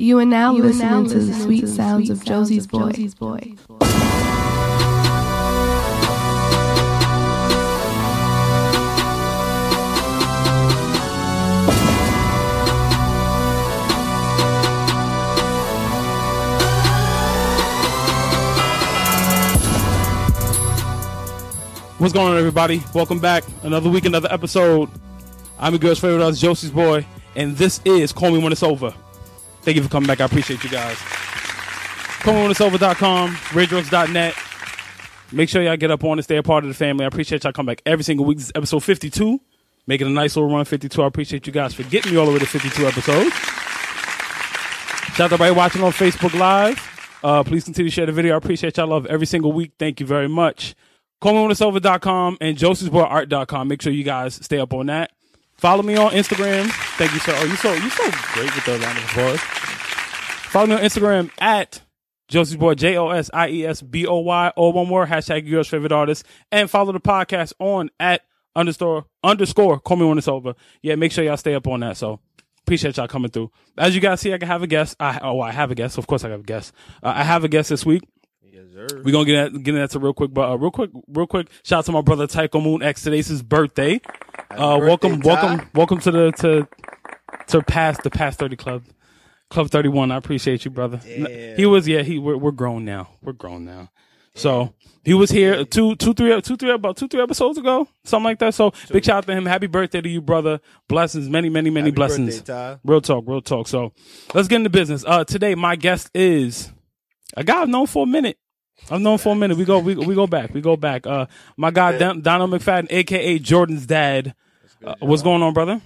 You are now listening to the sweet sounds of Josie's Boy. What's going on, everybody? Welcome back. Another week, another episode. I'm your girl's favorite artist, Josie's Boy, and this is Call Me When It's Over. Thank you for coming back. I appreciate you guys. CallMeWhenIt'sOver.com, RageWorks.net. Make sure y'all get up on and stay a part of the family. I appreciate y'all coming back every single week. This is episode 52. Making a nice little run, 52. I appreciate you guys for getting me all the way to 52 episodes. Shout out to everybody watching on Facebook Live. Uh, please continue to share the video. I appreciate y'all love every single week. Thank you very much. CallMeWhenIt'sOver.com and Josie'sBoyArt.com. Make sure you guys stay up on that. Follow me on Instagram. Thank you, sir. Oh, you so you so great with the round of applause. Follow me on Instagram at Josie's Boy, J O S I E S B O Y, all one more, hashtag your favorite artist. And follow the podcast on at underscore, underscore, call me when it's over. Yeah, make sure y'all stay up on that. So appreciate y'all coming through. As you guys see, I can have a guest. I, oh, I have a guest. Of course, I have a guest. Uh, I have a guest this week. We're gonna get at, get into that to real quick, but uh, real quick, real quick. Shout out to my brother Tycho Moon X. Today's his birthday. Uh, welcome, Ty. welcome, welcome to the to to past the past thirty club, club thirty one. I appreciate you, brother. Damn. He was yeah. He we're, we're grown now. We're grown now. So he was here two two three two three about two three episodes ago, something like that. So big shout out to him. Happy birthday to you, brother. Blessings, many many many Happy blessings. birthday. Real talk, real talk. So let's get into business. Uh, today my guest is a guy I've known for a minute. I've known for a minute. We go, we, we go back. We go back. Uh, my guy Don, Donnell McFadden, aka Jordan's dad. Uh, what's going on, brother?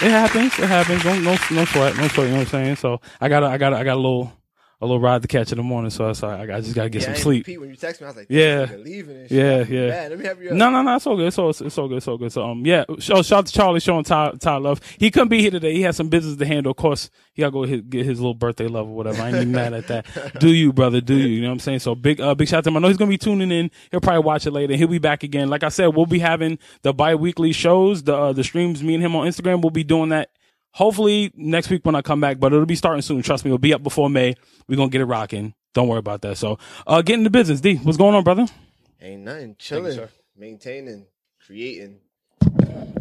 It happens. It happens. Don't no no sweat. No sweat. You know what I'm saying? So I got I got I got a little a little ride to catch in the morning. So that's all right. I, I just got to get some sleep. Pete, when you text me, I was like, Yeah. yeah, leaving and shit. Yeah, I yeah. bad. Let me have your No, no, no, it's all good. It's all, it's all good. It's all good. So, um, yeah. Shout, shout out to Charlie showing Ty, Ty love. He couldn't be here today. He had some business to handle. Of course, he got to go hit, get his little birthday love or whatever. I ain't even mad at that. Do you, brother? Do you? You know what I'm saying? So, big, uh, big shout out to him. I know he's gonna be tuning in. He'll probably watch it later. He'll be back again. Like I said, we'll be having the bi-weekly shows, the uh, the streams. Me and him on Instagram. We'll be doing that. Hopefully next week when I come back, but it'll be starting soon. Trust me, it'll be up before May. We're gonna get it rocking. Don't worry about that. So, uh, get into business. D, what's going on, brother? Ain't nothing. Chilling, sir. maintaining, creating,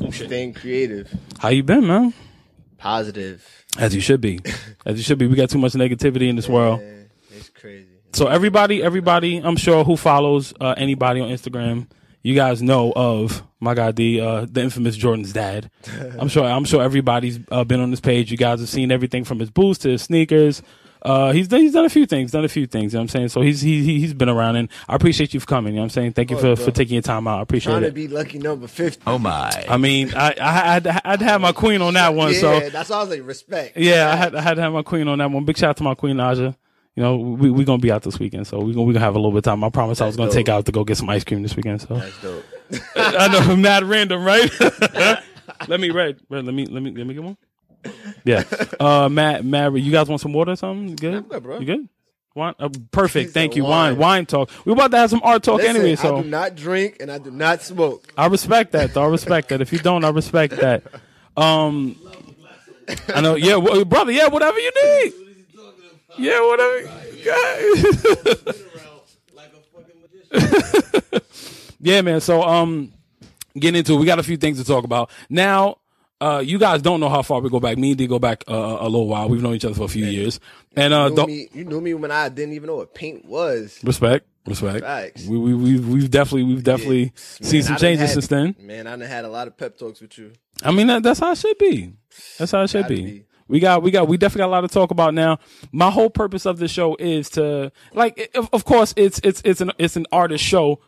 Oh, staying creative, How you been, man? positive. As you should be. As you should be. We got too much negativity in this world. It's crazy. So everybody, everybody, I'm sure who follows uh, anybody on Instagram, you guys know of my guy, the uh, the infamous Jordan's dad. I'm sure. I'm sure everybody's uh, been on this page. You guys have seen everything from his boots to his sneakers. Uh, he's done, he's done a few things, done a few things. You know what I'm saying? So he's he, he- he's been around, and I appreciate you for coming. You know what I'm saying? Thank you for, for taking your time out. I appreciate Trying to it. be lucky number 50. Oh my. I mean, I, I I'd, I'd have my queen on that one. yeah, So that's why I was like, respect. Yeah, I had I had to have my queen on that one. Big shout out to my queen Naja. You know, we we gonna be out this weekend, so we gonna we gonna have a little bit of time. I promise I was gonna dope. take out to go get some ice cream this weekend. So That's dope. I know, mad random, right? let me red, red. Let me let me let me get one. Yeah, uh, Matt, Matt, you guys want some water or something? Good? I'm good, bro. You good? Wine, uh, perfect. He Thank you. Wine. wine. wine, talk. We about to have some art talk Listen, anyway, I so do not drink and I do not smoke. I respect that. Though. I respect that. If you don't, I respect that. Um, I know. Yeah, well, brother. Yeah, whatever you need. Yeah, whatever. Yeah. yeah, man. So, um, getting into it, we got a few things to talk about now. Uh, you guys don't know how far we go back. Me and D go back uh, a little while. We've known each other for a few years, and uh, You knew, me, you knew me when I didn't even know what paint was. respect, respect. Facts. We we we've, we've definitely we've definitely seen Man, some changes had- since then. Man, I done had a lot of pep talks with you. I mean, that, that's how it should be. That's how it should be. be. We got, we got, we definitely got a lot to talk about now. My whole purpose of the show is to, like, of, of course, it's it's it's an it's an artist show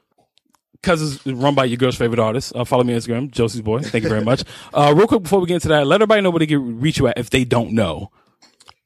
because it's run by your girl's favorite artist. Uh, follow me on Instagram, Josie's Boy. Thank you very much. Uh, real quick before we get into that, let everybody know where to get reach you at if they don't know.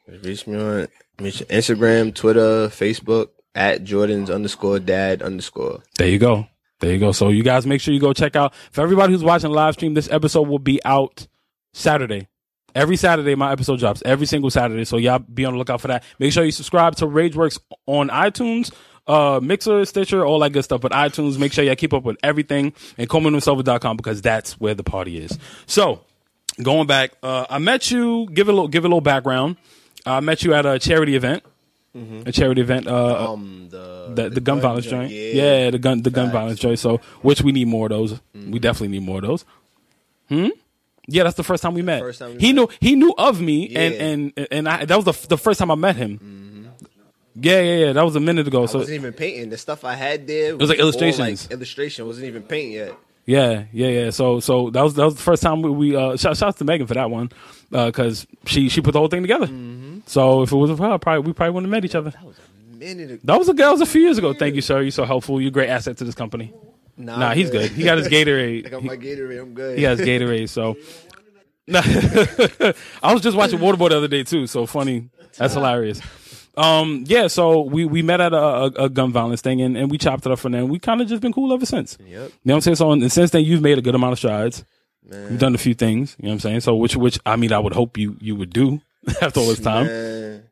Reach me on Instagram, Twitter, Facebook at Jordan's underscore dad underscore. There you go. There you go. So you guys make sure you go check out. For everybody who's watching live stream, this episode will be out Saturday. Every Saturday, my episode drops. Every single Saturday. So y'all be on the lookout for that. Make sure you subscribe to RageWorks on iTunes, uh, Mixer, Stitcher, all that good stuff. But iTunes, make sure y'all keep up with everything and CallMeWhenIt'sOver.com because that's where the party is. So going back, uh, I met you. Give a little, give a little background. I met you at a charity event, a charity event. Uh, Um, the the, the, gun, violence joint. Yeah. the gun the gun violence joint. So, which we need more of those. We definitely need more of those. Hmm. Yeah, that's the first time we met. First time we he met. knew he knew of me, and Yeah. and and I, that was the the first time I met him. Mm-hmm. Yeah, yeah, yeah. That was a minute ago. I So wasn't even painting. The stuff I had there was like all, illustrations. like, illustration wasn't even paint yet. Yeah, yeah, yeah. So, so that was that was the first time we, we uh, shout, shout out to Megan for that one uh, because she she put the whole thing together. Mm-hmm. So if it wasn't for her, probably we probably wouldn't have met each other. That was a minute ago. That was a that was a few years ago. Thank you, sir. You're so helpful. You're a great asset to this company. Nah, Nah, he's good. He got his Gatorade. I got my Gatorade. I'm good. he has Gatorade. So. I was just watching Waterboy the other day too. So funny. That's hilarious. Um, yeah, so we, we met at a, a, a gun violence thing and, and we chopped it up from there. And we kind of just been cool ever since. Yep. You know what I'm saying? So and since then, you've made a good amount of strides. You've done a few things. You know what I'm saying? So which which I mean, I would hope you you would do after all this time. Man,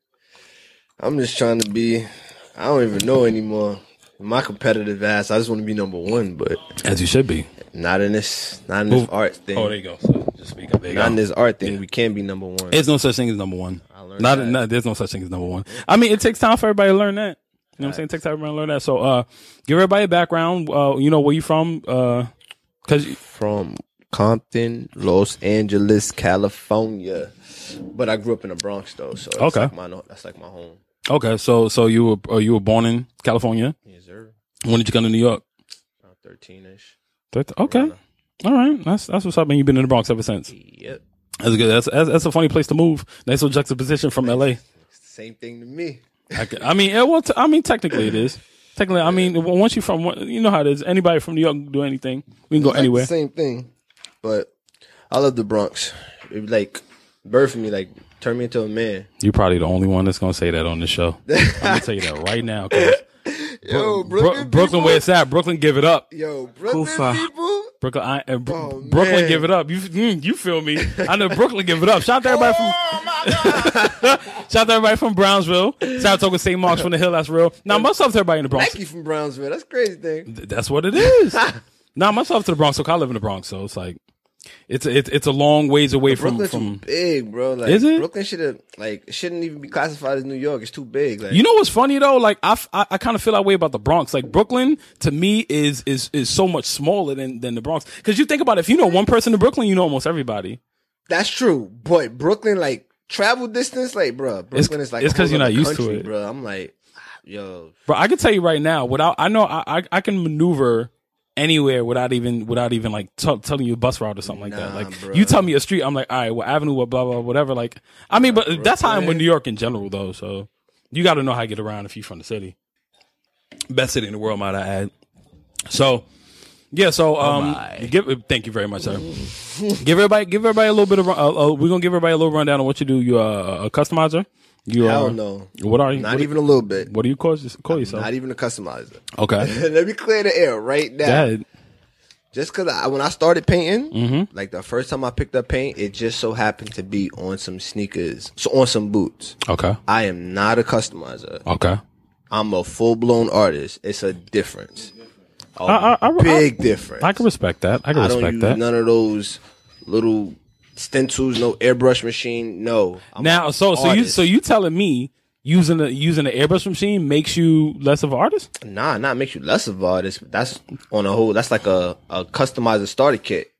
I'm just trying to be. I don't even know anymore. My competitive ass. I just want to be number one, but As you should be. not in this. Not in this Move- art thing. Oh, there you go. So just speak up. There you not in go. this art thing. We can't be number one. There's no such thing as number one. I learned Not, that. not there's no such thing as number one. I mean, it takes time for everybody to learn that. You know what I'm saying? It takes time for everybody to learn that. So, uh, give everybody a background. Uh, you know where you from? Uh, cause you- From Compton, Los Angeles, California, but I grew up in the Bronx though. So that's Okay. like my that's like my home. okay, so so you were uh, you were born in California. When did you come to New York? About thirteen ish. Okay, all right. That's that's what's up. And you've been in the Bronx ever since. Yep. That's good. That's that's, that's a funny place to move. Nice little juxtaposition from L.A. Same thing to me. I mean, yeah, well, t- I mean, technically it is. Technically, I mean, once you from, you know how it is. Anybody from New York can do anything. We can go anywhere. Same thing. But I love the Bronx. It like birthed me, like turned me into a man. You're probably the only one that's gonna say that on the show. I'm gonna tell you that right now. 'cause Yo, Bro- Brooklyn, Brooklyn, people. where it's at. Brooklyn, give it up. Yo, Brooklyn Kufa. people. Brooklyn, I, uh, Bro- Oh, Brooklyn, man. give it up. You, mm, you feel me? I know Brooklyn, give it up. Shout out to everybody from, Oh my god! shout out to everybody from Brownsville. Saratoga, St. Mark's from the Hill. That's real. Now, much love to everybody in the Bronx. Nike from Brownsville. That's crazy thing. Th- That's what it is. now, much love to the Bronx. So I live in the Bronx, so it's like, it's it's it's a long ways away from Brooklyn's from. too big, bro. Like, Is it? Brooklyn should have like shouldn't even be classified as New York. It's too big. Like, You know what's funny though? Like I, f- I, kind of feel that way about the Bronx. Like Brooklyn to me is is is so much smaller than than the Bronx. Because you think about it, if you know one person in Brooklyn, you know almost everybody. that's true. But Brooklyn, like travel distance, like, bro, Brooklyn is like it's because you're not used to it. bro. I'm like, ah, yo, Bro, I can tell you right now, without I know I I, I can maneuver anywhere without even without even like t- telling you a bus route or something like that. Like bruh. you tell me a street, I'm like, all right, what avenue, what blah blah whatever. Like I mean, but that's how I'm with New York in general though. So you got to know how to get around if you're from the city. Best city in the world, might I add. So. Yeah, so um, give thank you very much, sir. give everybody, give everybody a little bit of. Uh, uh, we're gonna give everybody a little rundown on what you do. You uh, a customizer. You hell are, no, What are you? not what, even a little bit. What do you call, call yourself? Not even a customizer. okay. Let me clear the air right now. Dad. Just cause I, when I started painting, Mm-hmm. like the first time I picked up paint, it just so happened to be on some sneakers, so on some boots. Okay. I am not a customizer. Okay. I'm a full blown artist. It's a difference. A I- I- I- big difference. I can respect that. I can I don't respect that. none of those little stencils, no airbrush machine. No. I'm now, so so you so you telling me using the using the airbrush machine makes you less of an artist? nah, not makes you less of an artist. That's on a whole. That's like a a customizer starter kit.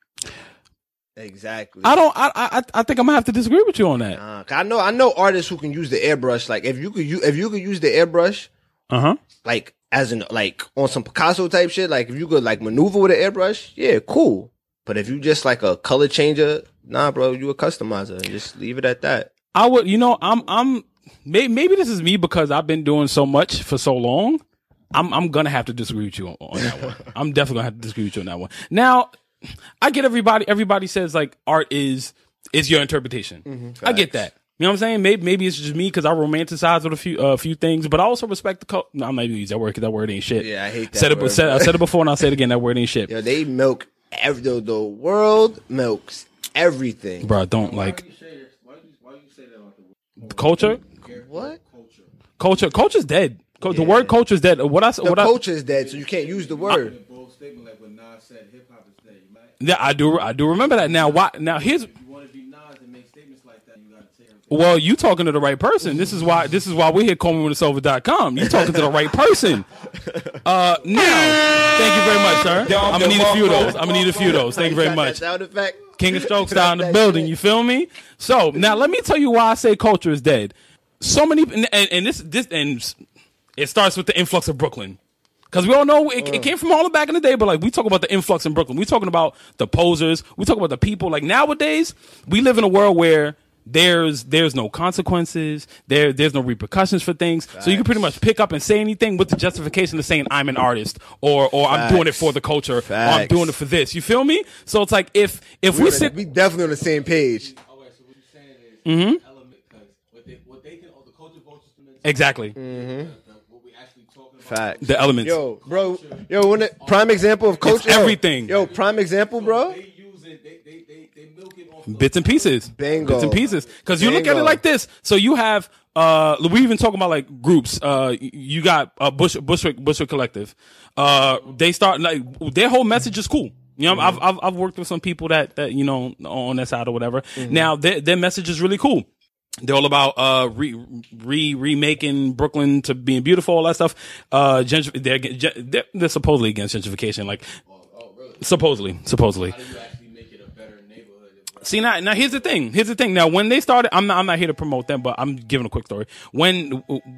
Exactly. I don't. I I I think I'm gonna have to disagree with you on that. 'cause I know I know artists who can use the airbrush. Like if you could you if you could use the airbrush Uh huh. like as in like on some Picasso type shit. Like if you could like maneuver with an airbrush, yeah, cool. But if you just like a color changer, nah, bro, you a customizer. Just leave it at that. I would. You know, I'm I'm maybe, maybe this is me because I've been doing so much for so long. I'm I'm gonna have to disagree with you on, on that one. I'm definitely gonna have to disagree with you on that one. Now, I get everybody. Everybody says like art is is your interpretation. Mm-hmm. I get that. You know what I'm saying? Maybe maybe it's just me because I romanticize with a few a few things, but I also respect the. Co- no, I'm not even use that word because that word ain't shit. Yeah, I hate that Said it, word, said, I said it before and I'll say it again. That word ain't shit, Yo, they milk every the, the world milks everything. bro. I Don't like the culture. What? Culture, Culture? culture's dead. Co- The word culture's dead. What I The what I, culture is dead, so you can't use the word. bold statement like when Nas said hip hop is dead. You might Yeah, I do. I do remember that. Now, why? Now here's you want to be Well, you talking to the right person. This is why this is why we're here CallMeWhenIt'sOver.com. You talking to the right person. Uh, now, thank you very much, sir. I'm gonna need a few of those. I'm gonna need a few of those. Thank you very much. Sound effect. King of Strokes down in the building. You feel me? So now let me tell you why I say culture is dead. So many, and, and this this and it starts with the influx of Brooklyn. Because we all know it, it uh. came from Harlem back in the day, but like we talk about the influx in Brooklyn. We talking about the posers. We talk about the people. Like nowadays, we live in a world where there's there's no consequences. There there's no repercussions for things. So you can pretty much pick up and say anything with the justification of saying I'm an artist or or I'm doing it for the culture or I'm doing it for this. You feel me? So it's like if if we, We, sit we definitely on the same page. Okay, so what you're saying is Mm-hmm. element what they what they can oh, the culture vultures exactly the, what we actually talking about. Facts. the elements. Yo, bro. Yo, when it, prime example of culture. yo, everything. Yo, prime example, bro. They use it. They they they, they milk it off. Bits and pieces. Bingo. Bits and pieces. Because you look at it like this. So you have uh we even talking about like groups. Uh you got uh Bush Bushwick Bushwick Collective. Uh they start like their whole message is cool. You know, I've, I've I've worked with some people that that you know on that side or whatever. Now their their message is really cool. They're all about uh re, re remaking Brooklyn to being beautiful, all that stuff. Uh, gentr- they're, they're they're supposedly against gentrification, like supposedly, supposedly. You actually make See now, now here's the thing. Here's the thing. Now when they started, I'm not, I'm not here to promote them, but I'm giving a quick story. When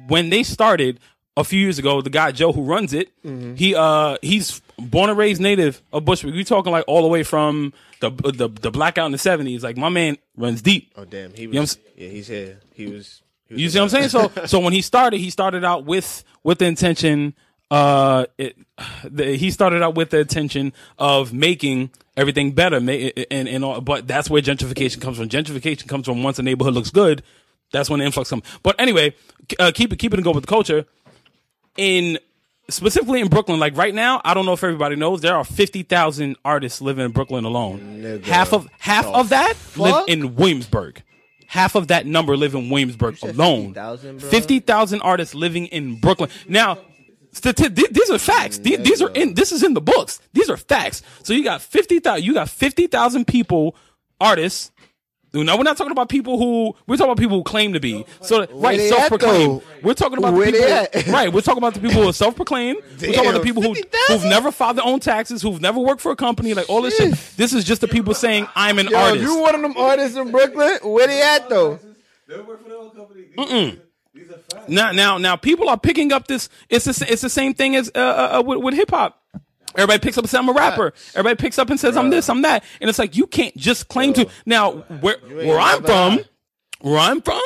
when they started a few years ago, the guy Joe who runs it, he uh he's born and raised native of Bushwick. We talking like all the way from the the the blackout in the '70s. Like my man runs deep. Oh damn, he know what I'm was. yeah, he's here. He was. He was You see what I'm saying? So so when he started, he started out with with the intention. Uh, it, the, he started out with the intention of making everything better, and and all, but that's where gentrification comes from. Gentrification comes from once a neighborhood looks good, that's when the influx comes. But anyway, uh, keep it keep it and go with the culture. In specifically in Brooklyn, like right now, I don't know if everybody knows there are fifty thousand artists living in Brooklyn alone. Nigga. Half of half of that live in Williamsburg. Half of that number live in Williamsburg alone. 50,000, bro? Fifty thousand artists living in Brooklyn. Now, stati- these are facts. Th- These are in. This is in the books. These are facts. So you got fifty thousand. You got fifty thousand people, artists. No, we're not talking about people who we're talking about people who claim to be. So right, self-proclaimed. We're talking about Where the people. right, we're talking about the people who are self-proclaimed. we're talking about the people who 50,000? who've never filed their own taxes, who've never worked for a company, like all this shit. This is just the people saying I'm an Yo, artist. you one of them artists in Brooklyn? Where they at though? they work for their own company. These, these are facts. Now, now, now, people are picking up this. It's the, it's the same thing as uh, uh, uh, with, with hip hop. Everybody picks up and says I'm a rapper. Everybody picks up and says I'm this, I'm that, and it's like you can't just claim to. Now, where where I'm from, where I'm from,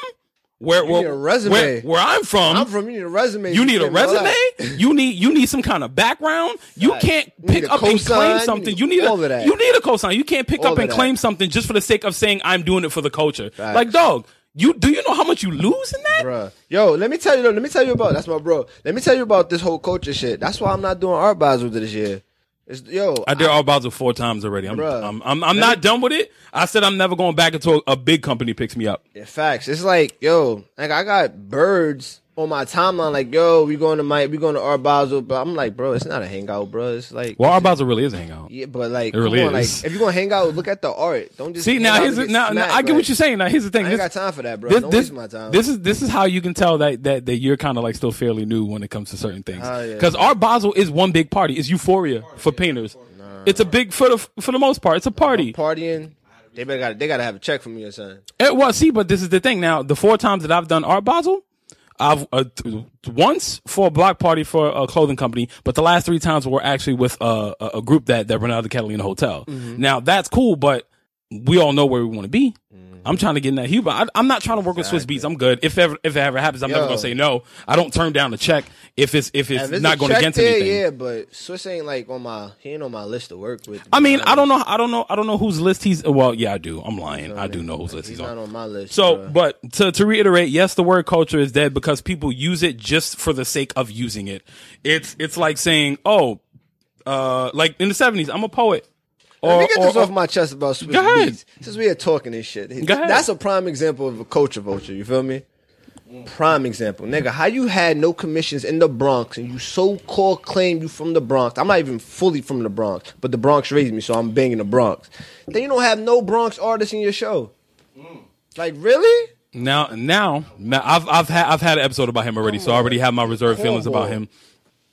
where where, need a resume. where where I'm from, I'm from. You need a resume. you need a can't be all resume. You need you need some kind of background. You can't You pick up and claim something. You You need need all a you need a cosign. You can't pick All up and claim something just for the sake of saying I'm doing it for the culture. Like dog, you do you know how much you lose in that? Bruh. Yo, let me tell you. Let me tell you about. That's my bro. Let me tell you about this whole culture shit. That's why I'm not doing art Basel this year. It's, yo, I did Art Basel four times already. I'm Bruh. I'm I'm, I'm not done with it. I said I'm never going back until a big company picks me up. Yeah, facts. It's like, yo, like I got birds on my timeline. Like, yo, we going to my, we going to Art Basel, but I'm like, bro, it's not a hangout, bro. It's like, Well, Art Basel really is a hangout. yeah, but like, It really on, is. like, if you're gonna hang out, look at the art. Don't just See now here's to the, get now, now I get what you're saying. Now here's the thing. I ain't This- got time for that, bro. this, Don't this, waste my time. this is this is how you can tell that that, that you're kind of like still fairly new when it comes to certain things. Oh, yeah. Because Art Basel is one big party. It's euphoria for painters. It's a big for the for the most part. It's a party. partying. They better got, they gotta have a check from me or something. Eh, it was see, but this is the thing. Now, the four times that I've done Art Basel, I've uh, t- once for a block party for a clothing company, but the last three times were actually with uh, a, a group that that run out of the Catalina Hotel. Now that's cool, but we all know where we want to be. I'm trying to get in that Huber. I, I'm not trying to work with Swizz Beatz. I'm good. If ever if it ever happens, I'm never gonna say no. I don't turn down the check if it's if it's If not going against there, anything. Yeah, yeah, but Swizz ain't like on my, he ain't on my list to work with. I mean, I don't know. I don't know. I don't know whose list he's. Well, yeah, I do. I'm lying. I do know whose list He's he's not on. on my list. So, bro. but to, to reiterate, yes, the word culture is dead because people use it just for the sake of using it. It's it's like saying, oh, uh, like in the seventies, I'm a poet. Or, Let me get this or- off my chest about Swizz Go ahead. Beats. Since we are talking this shit, that's a prime example of a culture vulture. You feel me? Prime example, nigga. How you had no commissions in the Bronx and you so called claim you from the Bronx? I'm not even fully from the Bronx, but the Bronx raised me, so I'm banging the Bronx. Then you don't have no Bronx artists in your show. Like really? Now, now, now I've I've had I've had an episode about him already, so I already have my reserved feelings about him.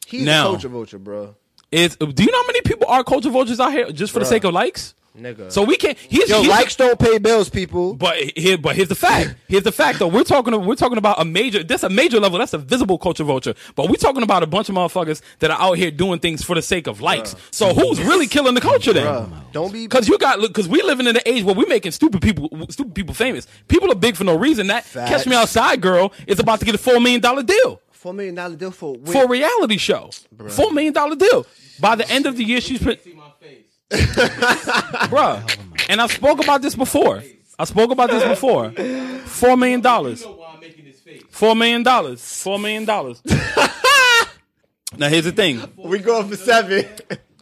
He's Now. a culture vulture, bro. Is do you know how many people are culture vultures out here just for the Bruh. sake of likes? Nigga. So we can't. Here's, Yo, here's likes don't pay bills, people. But here, but here's the fact. Here's the fact, though. We're talking. We're talking about a major. That's a major level. That's a visible culture vulture. But we're talking about a bunch of motherfuckers that are out here doing things for the sake of likes. So who's really killing the culture then? Bruh, don't be Because you got because we living in an age where we're making stupid people stupid people famous. People are big for no reason. That Facts. Catch Me Outside girl is about to get a four million dollar deal four million dollar deal for for a reality show. Four million dollar deal. By the end of the year, she's put, See my face. bruh. And I spoke about this before. I spoke about this before. Four million dollars. You know why I'm making this face. Four million dollars. Four million dollars. now here's the thing. We going for seven.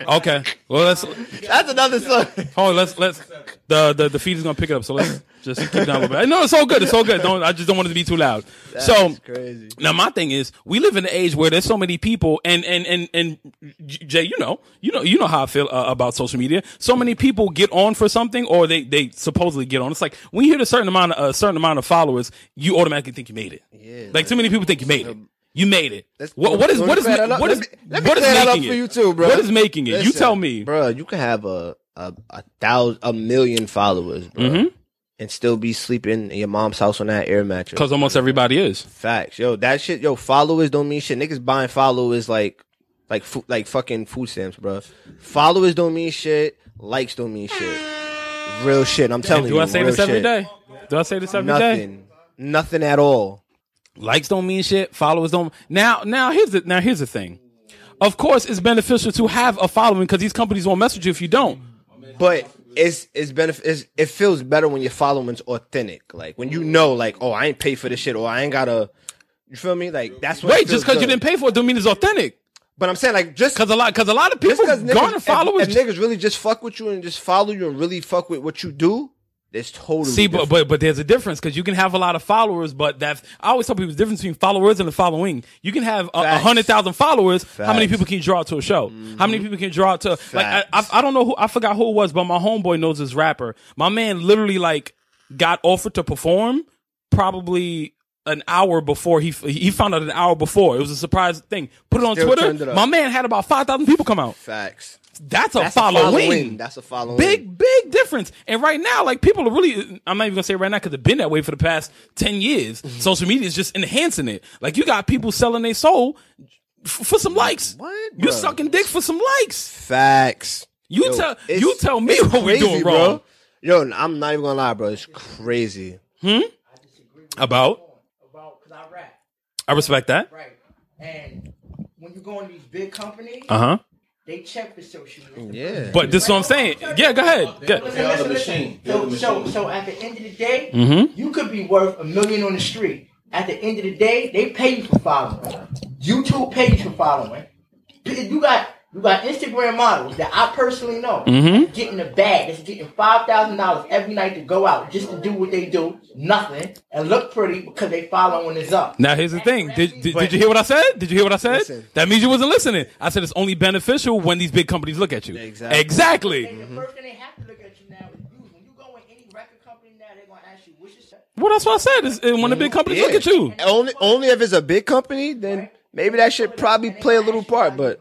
Okay. Well, let's That's another song. hold. on, Let's let's the the the feed is gonna pick it up. So let's just keep down a little bit. No, it's all good. It's all good. Don't I just don't want it to be too loud. so crazy. now my thing is we live in an age where there's so many people and and and and Jay, you know, you know, you know how I feel uh, about social media. So many people get on for something or they they supposedly get on. It's like when you hit a certain amount of a certain amount of followers, you automatically think you made it. Yeah, like too many people think you made it. You made it. Let's- What, what is let me what is that up. what is Let me- let me what is clear that up making for it? you too, bro. What is making it? you Listen, tell me. bro. You can have a a, a thousand, a million followers, bro, Mm-hmm. and still be sleeping in your mom's house on that air mattress. Because almost everybody is. Facts, yo, that shit, yo, followers don't mean shit. Niggas buying followers like, like, fu- like fucking food stamps, bro. Followers don't mean shit. Likes don't mean shit. Real shit. I'm telling you. Do. I say real this every shit. day? Do I say this every day? Nothing. Nothing at all. Likes don't mean shit. Followers don't. Now, now here's the now here's the thing. Of course, it's beneficial to have a following because these companies won't message you if you don't. But it's it's benefit. it feels better when your following's authentic. Like when you know, like, oh, I ain't pay for this shit, or I ain't gotta. You feel me? Like that's what. Wait, just because you didn't pay for it, don't mean it's authentic. But I'm saying like just Because a lot, because a lot of people garner niggas, if, followers. if niggas really just fuck with you and just follow you and really fuck with what you do, it's totally See, but, different. but but there's a difference because you can have a lot of followers, but that's I always tell people the difference between followers and the following. You can have a, a Facts. hundred thousand followers. How many Facts. people can you draw to a show? How many people can you draw to like I, I Facts. I don't know who I forgot who it was, but my homeboy knows this rapper. My man literally like got offered to perform probably an hour before he he found out an hour before. It was a surprise thing. Put it on Still Twitter. it up. My man had about five thousand people come out. facts. That's a That's following. a following. That's a following. Big, big difference. And right now, like people are really, I'm not even gonna say right now because it's been that way for the past 10 years. Mm-hmm. Social media is just enhancing it. Like you got people selling their soul f- for some likes. What, You sucking dick for some likes. Facts. You Yo, tell, you tell me it's what we crazy, doing bro. wrong. Yo, I'm not even gonna lie, bro. It's crazy. Hmm. About? about because I rap, I respect that. right? And when you go in these big companies, Uh huh. They check for social media. Yeah. But this is what I'm saying. Yeah, go ahead. Go- Listen, They're the listen, listen. machine. They're So, the so, machine. so at the end of the day, Mm-hmm. you could be worth a million on the street. At the end of the day, they pay you for following. YouTube pays you for following. You got you got Instagram models that I personally know Mm-hmm. getting a bag that's getting five thousand dollars every night to go out just to do what they do, nothing, and look pretty because they following is up. Now here's the thing. Did, did, did you hear what I said? Did you hear what I said? Listen. That means you wasn't listening. I said it's only beneficial when these big companies look at you. Exactly. Exactly. And the first thing they have to look at you now is views. When you go in any record company now, they're gonna ask you what's your set. Well, that's what I said. Is is when the big companies Yeah. look at you. Only only if it's a big company, then maybe that should probably play a little part. But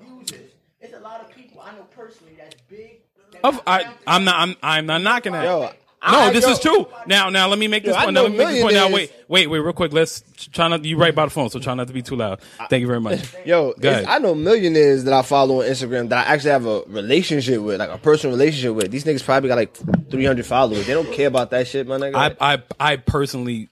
it's a lot of people I know personally that's big. that Of, I, I'm not. I'm. I'm not knocking that. yo, no, I- this yo, is true. Now, now, let me make this Yo, point. Now, let me make this point. Now, wait, wait, wait, real quick. Let's try not. You right by the phone, so try not to be too loud. Thank you very much. Yo, Go it's- ahead. I know millionaires that I follow on Instagram that I actually have a relationship with, like a personal relationship with. These niggas probably got like 300 followers. They don't care about that shit, my nigga. I, I, I personally.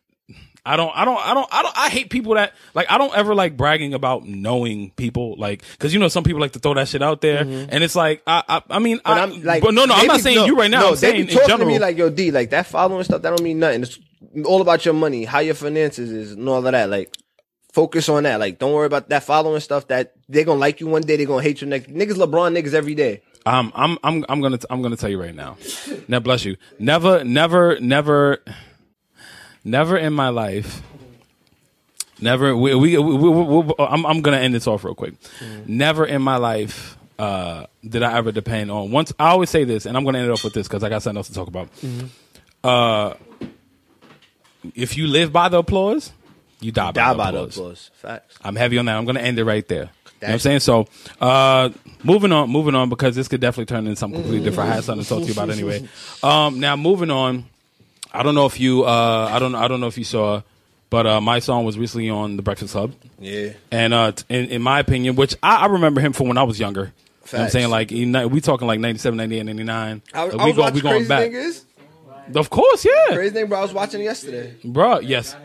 I don't, I don't, I don't, I don't, I hate people that, like, I don't ever like bragging about knowing people, like, cause you know, some people like to throw that shit out there, mm-hmm. and it's like, I, I, I mean, But I, I'm like, but no, no, I'm not be- saying no, you right now. No, I'm they saying be in talking general. to me like, yo, D, like that following stuff, that don't mean nothing. It's all about your money, how your finances is, and all of that. Like, focus on that. Like, don't worry about that following stuff. That they're gonna like you one day, They're gonna hate you next. Niggas, LeBron niggas every day. I'm I'm I'm I'm gonna I'm gonna tell you right now. Now bless you. Never never never never in my life. Never we we, we, we, I'm I'm gonna end this off real quick. Never in my life uh, did I ever depend on once. I always say this, and I'm gonna end it off with this because I got something else to talk about. Uh, if you live by the applause, you die by, Die the, by the applause. applause. Facts. I'm heavy on that. I'm to end it right there. You know what I'm saying? So, uh, moving on, moving on, because this could definitely turn into something completely different. I had something to talk to you about anyway. Um, now moving on, I don't know if you, uh, I don't, I don't know if you saw, but uh, Mysonne was recently on the Breakfast Club, Yeah. and uh, t- in, in my opinion, which I, I remember him from when I was younger. You know what I'm saying? Like, we talking like 97, 98, 99. I, was- Like, I we was go- watching we going Crazy back. Thing is Of course, yeah. Crazy Thing, bro. I was watching it yesterday. Bro, yes.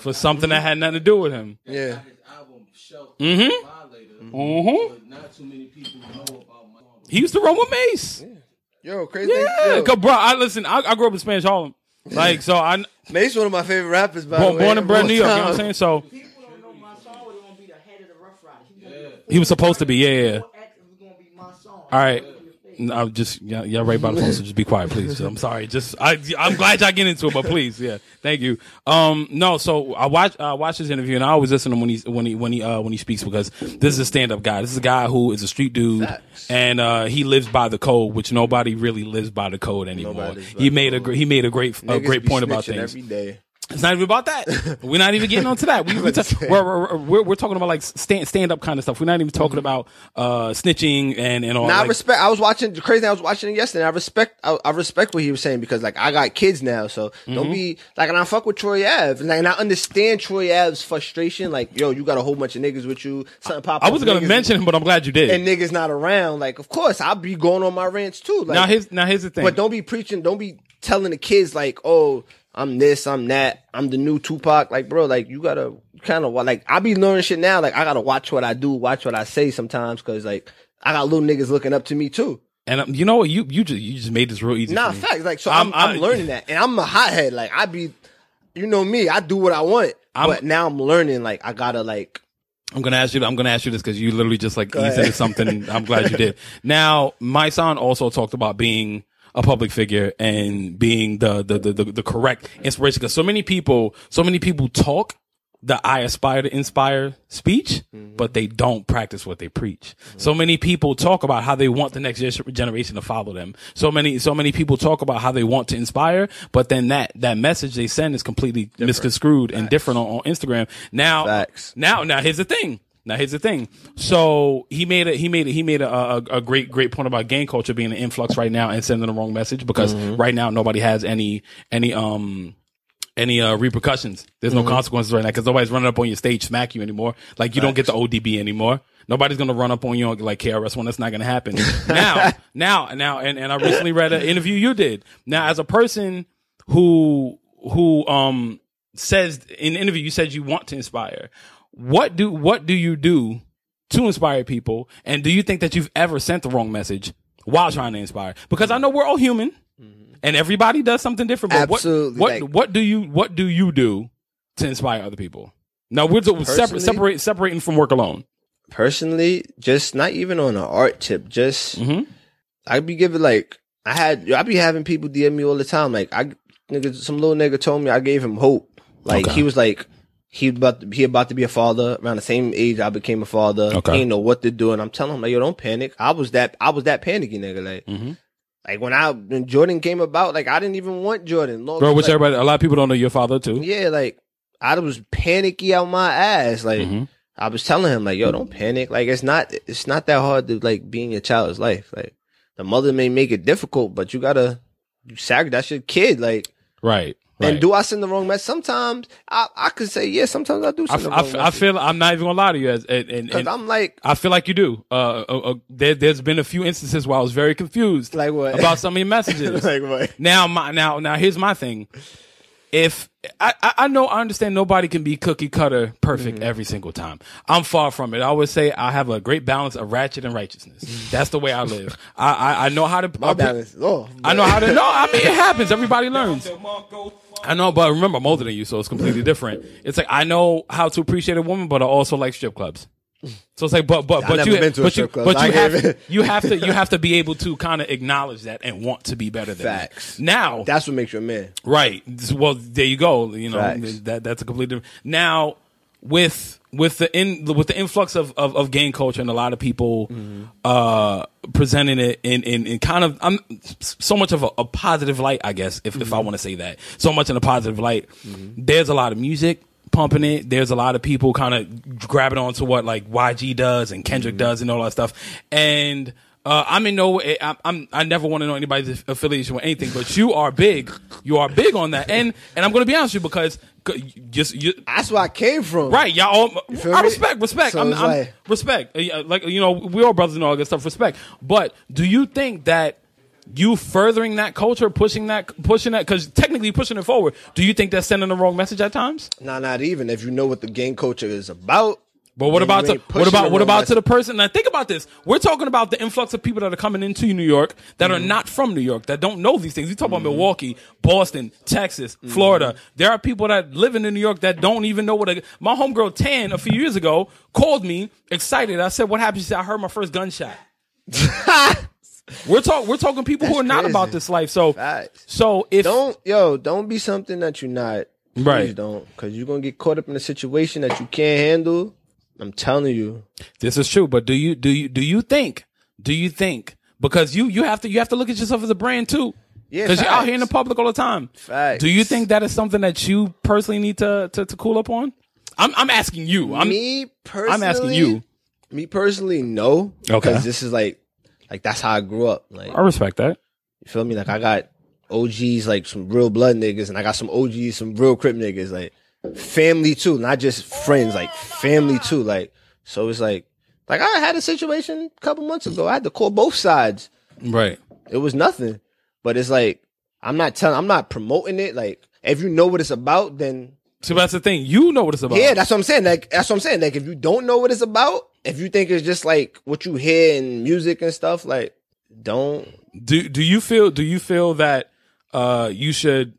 For something that had nothing to do with him. Yeah. His album Shelter Mm-hmm. Violator, Mm-hmm. but not too many people know about my. He used to run with Mase. Yo, Crazy Yeah, Thing. Yo, cause bro, I listen. I, I grew up in Spanish Harlem, like so. I Mase one of my favorite rappers. By born, the way. born and bred New York. You know what I'm saying? So People don't know Mysonne was gonna be the head of the Ruff Ryders. He was gonna be he was supposed to be. Yeah, yeah. the actor was gonna be my song. All right. I'm just yeah, yeah, right by the phone, so just be quiet, please. I'm sorry. Just I, I'm glad y'all get into it, but please, yeah, thank you. Um, no, so I watch I watch his interview, and I always listen to him when he when he when he uh when he speaks because this is a stand up guy. This is a guy who is a street dude, Facts. and uh, he lives by the code, which nobody really lives by the code anymore. Nobody lives by He made a code. he made a great a great point about things. every day. It's not even about that. We're not even getting onto that. We, we ta- we're, we're, we're, talking about like stand stand up kind of stuff. We're not even talking about uh, snitching and and all. Now I respect. I was watching Crazy. I was watching it yesterday. I respect. I, I respect what he was saying because like I got kids now, so Mm-hmm. don't be like. And I fuck with Troy Ave, and, like, and I understand Troy Ave's frustration. Like, yo, you got a whole bunch of niggas with you. Something pop. I was gonna mention him, but I'm glad you did. and niggas not around. Like, of course, I'll be going on my rants too. Like, now here's now here's the thing. but don't be preaching. Don't be telling the kids like, oh, I'm this, I'm that, I'm the new Tupac. Like, bro, like you gotta kind of like. I be learning shit now. Like, I gotta watch what I do, watch what I say sometimes, because like I got little niggas looking up to me too. and um, you know what? You you just you just made this real easy. Nah, for me. facts. Like, so I'm- I'm, I'm, learning that, and I'm a hothead. Like, I be, you know me, I do what I want, I'm- but now I'm learning. Like, I gotta like. I'm gonna ask you. I'm gonna ask you this because you literally just like eased ahead. into something. I'm glad you did. Now, my son also talked about being a public figure and being the the the, the, the correct inspiration. Because so many people, so many people talk the "I aspire to inspire" speech, Mm-hmm. but they don't practice what they preach. So many people talk about how they want the next generation to follow them. So many, so many people talk about how they want to inspire, but then that that message they send is completely misconstrued and different on, on Instagram. Now, Facts. now, now here's the thing. Now here's the thing. So he made a he made a, he made a, a, a great great point about gang culture being an influx right now and sending the wrong message because right now nobody has any any um any uh repercussions. There's no consequences right now because nobody's running up on your stage smack you anymore. Like you don't get the ODB anymore. Nobody's gonna run up on you like KRS One. That's not gonna happen. now, now, now, and, and I recently read an interview you did. Now, as a person who who um says in the interview you said you want to inspire. What do what do you do to inspire people? And do you think that you've ever sent the wrong message while trying to inspire? Because I know we're all human, and everybody does something different. But Absolutely, What what, like- what do you what do you do to inspire other people? Now we're separate, separate separating from work alone. personally, just not even on an art tip, just Mhm. I be giving like I had I'd be having people DM me all the time. Like I nigga, some little nigga told me I gave him hope. Like Okay. he was like he about to, he about to be a father around the same age I became a father. Okay. He ain't know what to do, and I'm telling him like yo, don't panic. I was that I was that panicky nigga. Like Mhm. like when I when Jordan came about, like I didn't even want Jordan. Long Bro, which like, everybody a lot of people don't know your father too. yeah, like I was panicky out my ass. Like Mhm. I was telling him, like, yo, don't panic. Like it's not it's not that hard to like be in your child's life. Like the mother may make it difficult, but you gotta you sacrifice that's your kid. Like Right. And do I send the wrong message? Sometimes I I could say yeah. Sometimes I do I, the I, wrong I message. feel I'm not even gonna lie to you, as, and, and, and I'm like I feel like you do. Uh, uh, uh, there, there's been a few instances where I was very confused Like what? about some of your messages. like what? now, my now now here's my thing. If I, I I know I understand nobody can be cookie cutter perfect Mm-hmm. every single time. I'm far from it. I always say I have a great balance of ratchet and righteousness. That's the way I live. I I, I know how to. My balance. Oh, I know how to. No, I mean it happens. Everybody learns. I know, but remember, I'm older than you, so it's completely different. It's like I know how to appreciate a woman, but I also like strip clubs. So it's like, but but but you been to a but you strip club. but you have you have to you have to be able to kind of acknowledge that and want to be better than that. Facts. Now, That's what makes you a man. right? Well, there you go. You know Facts. that that's a completely different. Now, with with the in with the influx of, of, of gang culture and a lot of people mm-hmm. uh presenting it in, in, in kind of I'm so much of a, a positive light, I guess, if, if I mm-hmm. want to say that. So much in a positive light. Mm-hmm. There's a lot of music pumping it. There's a lot of people kind of grabbing onto what like YG does and Kendrick does and all that stuff. And uh, I'm in no, I'm, I'm, I never want to know anybody's affiliation with anything, but you are big. You are big on that, and and I'm going to be honest with you because just you, That's where I came from. Right, y'all. All, I me? respect, respect. So I'm, I'm- like- respect. Uh, Like you know, we all brothers and all that stuff. Respect. But do you think that you furthering that culture, pushing that, pushing that, because technically pushing it forward, do you think that's sending the wrong message at times? Nah, not even if you know what the gang culture is about. But what about you to, ain't what about what about to the person? Now think about this. We're talking about the influx of people that are coming into New York that Mm-hmm. are not from New York that don't know these things. We talk about Milwaukee, Boston, Texas, Mm-hmm. Florida. There are people that live in New York that don't even know what a. My homegirl Tan a few years ago called me excited. I said, "What happened?" She said, "I heard my first gunshot." we're talking. We're talking people who are not crazy. about this life. So, Facts. so if Don't yo, don't be something that you're not. Please Right. don't, because you're gonna get caught up in a situation that you can't handle. I'm telling you. This is true, but do you do you do you think do you think because you you have to you have to look at yourself as a brand too. Yeah, because you're out here in the public all the time. Facts. Do you think that is something that you personally need to to, to cool up on? I'm I'm asking you. I'm me personally, I'm asking you. Me personally, no. Okay. Because this is like, like that's how I grew up. Like, I respect that. you feel me? Like I got OGs, like some real blood niggas, and I got some OGs, some real crip niggas, like family too, not just friends, like family too. Like, so it's like, like I had a situation a couple months ago. I had to call both sides. Right. It was nothing, but it's like I'm not telling, I'm not promoting it. Like, if you know what it's about, then So that's the thing. You know what it's about. yeah, that's what I'm saying. Like that's what I'm saying. Like if you don't know what it's about, if you think it's just like what you hear in music and stuff, like don't. do do you feel do you feel that uh you should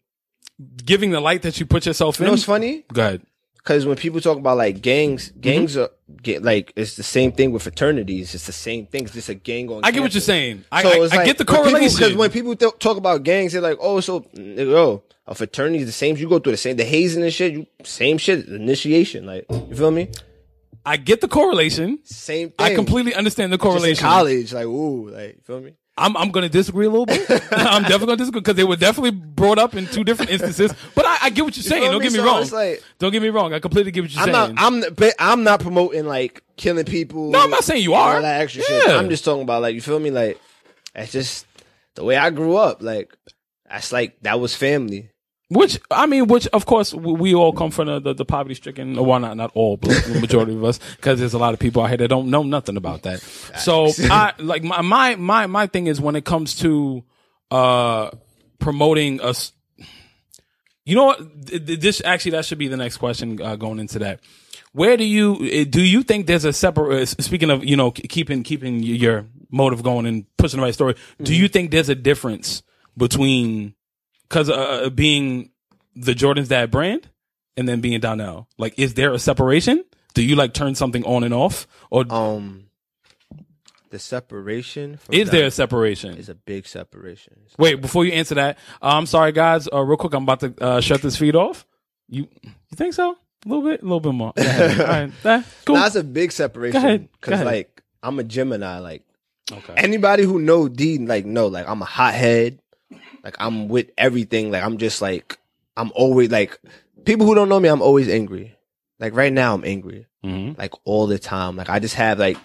giving the light that you put yourself You in? know what's funny? Go ahead. Because when people talk about like gangs, Mm-hmm. gangs are get like it's the same thing with fraternities. It's the same thing. It's just a gang on. I get what you're saying. I, So I, I like, get the correlation. Because when people th- talk about gangs, they're like, "Oh, so yo, a fraternity is the same. You go through the same, the hazing and shit. You same shit, initiation. Like you feel me? I get the correlation. Same thing. I completely understand the correlation. college, like ooh, like you feel me? I'm I'm to disagree a little bit. I'm definitely to disagree because they were definitely brought up in two different instances. But I, I get what you're saying. Don't me? get me So wrong. like- Don't get me wrong. I completely get what you're I'm saying. not. I'm. But I'm not promoting like killing people. No, I'm not saying you are. All that extra shit. Yeah. I'm just talking about like you feel me. Like that's just the way I grew up. Like that's like that was family. Which I mean, which of course we, all come from the, the, the poverty stricken. Well, not not all, but the majority of us, because there's a lot of people out here that don't know nothing about that. So I like my my my my thing is when it comes to uh promoting us. You know what? Th- th- This actually that should be the next question uh, going into that. Where do you eh, do you think there's a separate? uh, Speaking of you know keeping keeping your motive going and pushing the right story, do you think there's a difference between because uh, uh, being the Jordan's dad brand and then being Donnell, like, is there a separation? Do you like turn something on and off, or Um, the separation. From is there a separation? is a big separation. Wait, before you answer that, uh, I'm sorry, guys. Uh, real quick, I'm about to uh, shut this feed off. You you think so? A little bit, a little bit more. All right, cool. That's a big separation. Go ahead. Go Because like I'm a Gemini. Like okay. anybody who know D, like know, like I'm a hothead. Like I'm with everything. Like I'm just like I'm always like people who don't know me. I'm always angry. Like right now, I'm angry. hmm Like all the time. Like I just have like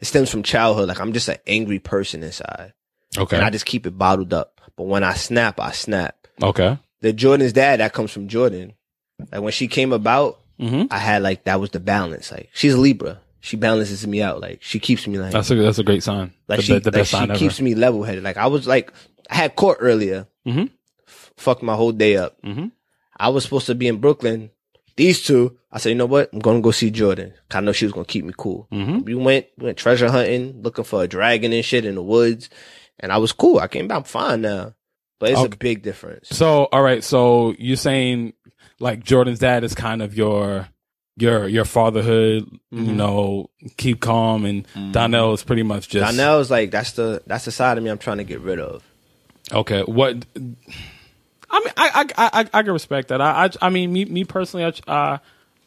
it stems from childhood. Like I'm just an angry person inside, Okay. and I just keep it bottled up. But when I snap, I snap. okay. The Jordan's dad that comes from Jordan. Like when she came about, hmm I had like that was the balance. Like she's a Libra. She balances me out. Like she keeps me like That's a that's a great sign. like the, she the like she keeps me level headed. Like I was like I had court earlier. Mhm. F- fucked my whole day up. Mhm. I was supposed to be in Brooklyn. These two, I said, you know what? I'm gonna go see Jordan. I know she was gonna keep me cool. Mhm. We went we went treasure hunting, looking for a dragon and shit in the woods, and I was cool. I came back. I'm fine now, but it's Okay. a big difference. So, all right. So you're saying like Jordan's dad is kind of your your your fatherhood. You Mhm. know, keep calm, and Donnell is pretty much just Donnell's like that's the that's the side of me I'm trying to get rid of. Okay, what? I mean, I I I I, I can respect that. I I, I mean, me me personally, I uh,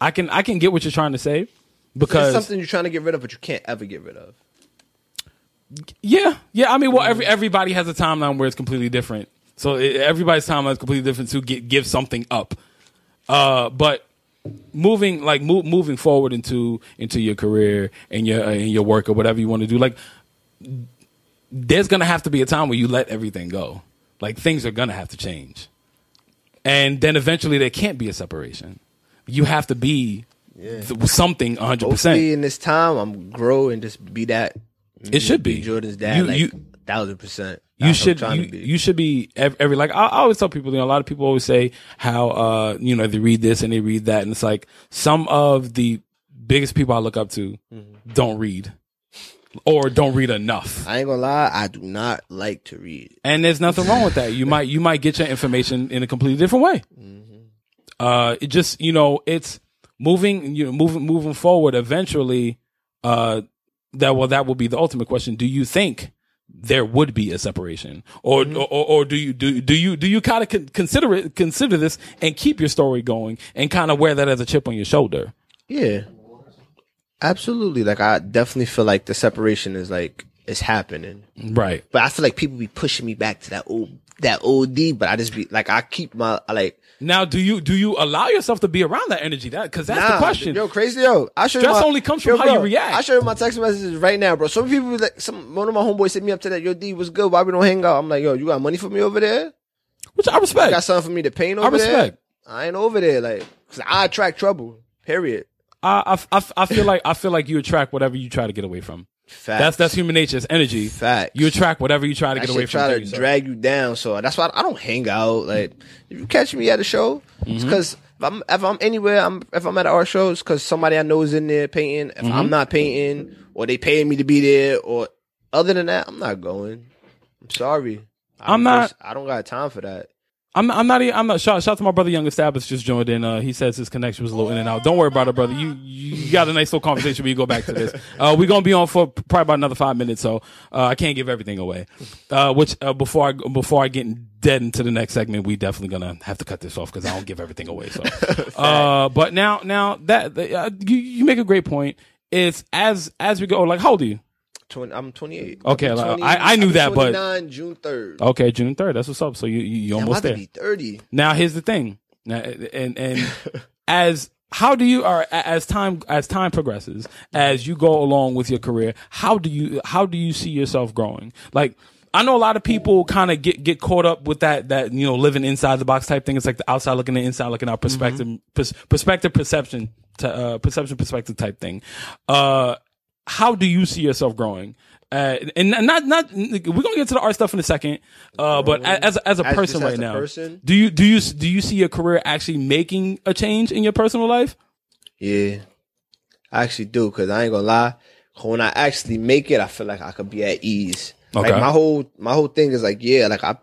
I can I can get what you're trying to say It's because something you're trying to get rid of, but you can't ever get rid of. yeah yeah I mean well every everybody has a timeline where it's completely different. So it, everybody's timeline is completely different to get give something up. Uh, but moving like move, moving forward into into your career and your uh, and your work or whatever you want to do like there's gonna have to be a time where you let everything go like things are gonna have to change and then eventually there can't be a separation you have to be th- something 100% Hopefully, in this time, I'm grow and just be that. It should be. Jordan's dad, You- like you- thousand percent. you should you, be. you should be ev- every like I, I always tell people you know a lot of people always say how uh you know they read this and they read that and it's like some of the biggest people I look up to Mm-hmm. don't read or don't read enough. I ain't gonna lie, I do not like to read. and there's nothing wrong with that. You might you might get your information in a completely different way. Uh it just you know it's moving you know moving moving forward eventually uh that well that will be the ultimate question. Do you think there would be a separation? Or or, or do you do do you do you kind of con- consider it consider this and keep your story going and kind of wear that as a chip on your shoulder? Yeah, absolutely. Like I definitely feel like the separation is like it's happening, right but I feel like people be pushing me back to that old that OD. But I just be like, I keep my like. now do you do you allow yourself to be around that energy that because that's the question Yo, crazy yo. I show you Stress my- only comes from yo, how you react. I show you my text messages right now, bro. Some people like some one of my homeboys hit me up to that. Yo, D, what's good? Why we don't hang out? I'm like, yo, you got money for me over there? which i You respect got something for me to paint I over there? respect. I ain't over there, like, cause I attract trouble. Period. I, I, I, feel like I feel like you attract whatever you try to get away from. Facts. That's that's human nature. It's energy. Facts. You attract whatever you try to that get away from. try to drag you down. So that's why I don't hang out. Like if you catch me at a show, it's Mm-hmm. because if I'm if I'm anywhere, I'm if I'm at our shows, because somebody I know is in there painting. If Mm-hmm. I'm not painting, or they paying me to be there, or other than that, I'm not going. I'm sorry. I'm not- just- I don't got time for that. I'm I'm not. I'm not. Shout, shout out to my brother, Young Established, just joined in. Uh, he says his connection was a little in and out. Don't worry about it, brother. You you got a nice little conversation when you go back to this. Uh, we're gonna be on for probably about another five minutes, so uh, I can't give everything away. Uh, which uh, before I before I get dead into the next segment, we definitely gonna have to cut this off because I don't give everything away. So, uh, but now now that uh, you you make a great point. It's as as we go. Like, how old are you? 20, I'm 28. Okay, be like, I- I knew that, but- June 3rd. Okay, June third. That's what's up. So you you, you almost there. be 30. Now here's the thing, now, and and as how do you or as time as time progresses, as you go along with your career, how do you how do you see yourself growing? Like I know a lot of people kind of get get caught up with that that you know living inside the box type thing. It's like the outside looking in, inside looking out, perspective pers- perspective perception to, uh, perception perspective type thing. Uh, how do you see yourself growing? Uh, and not not we're gonna get to the art stuff in a second. Uh, but as as a As- person right now, person? do you do you do you see your career actually making a change in your personal life? Yeah, I actually do because I ain't gonna lie. When I actually make it, I feel like I could be at ease. Okay. Like my whole my whole thing is like yeah, like I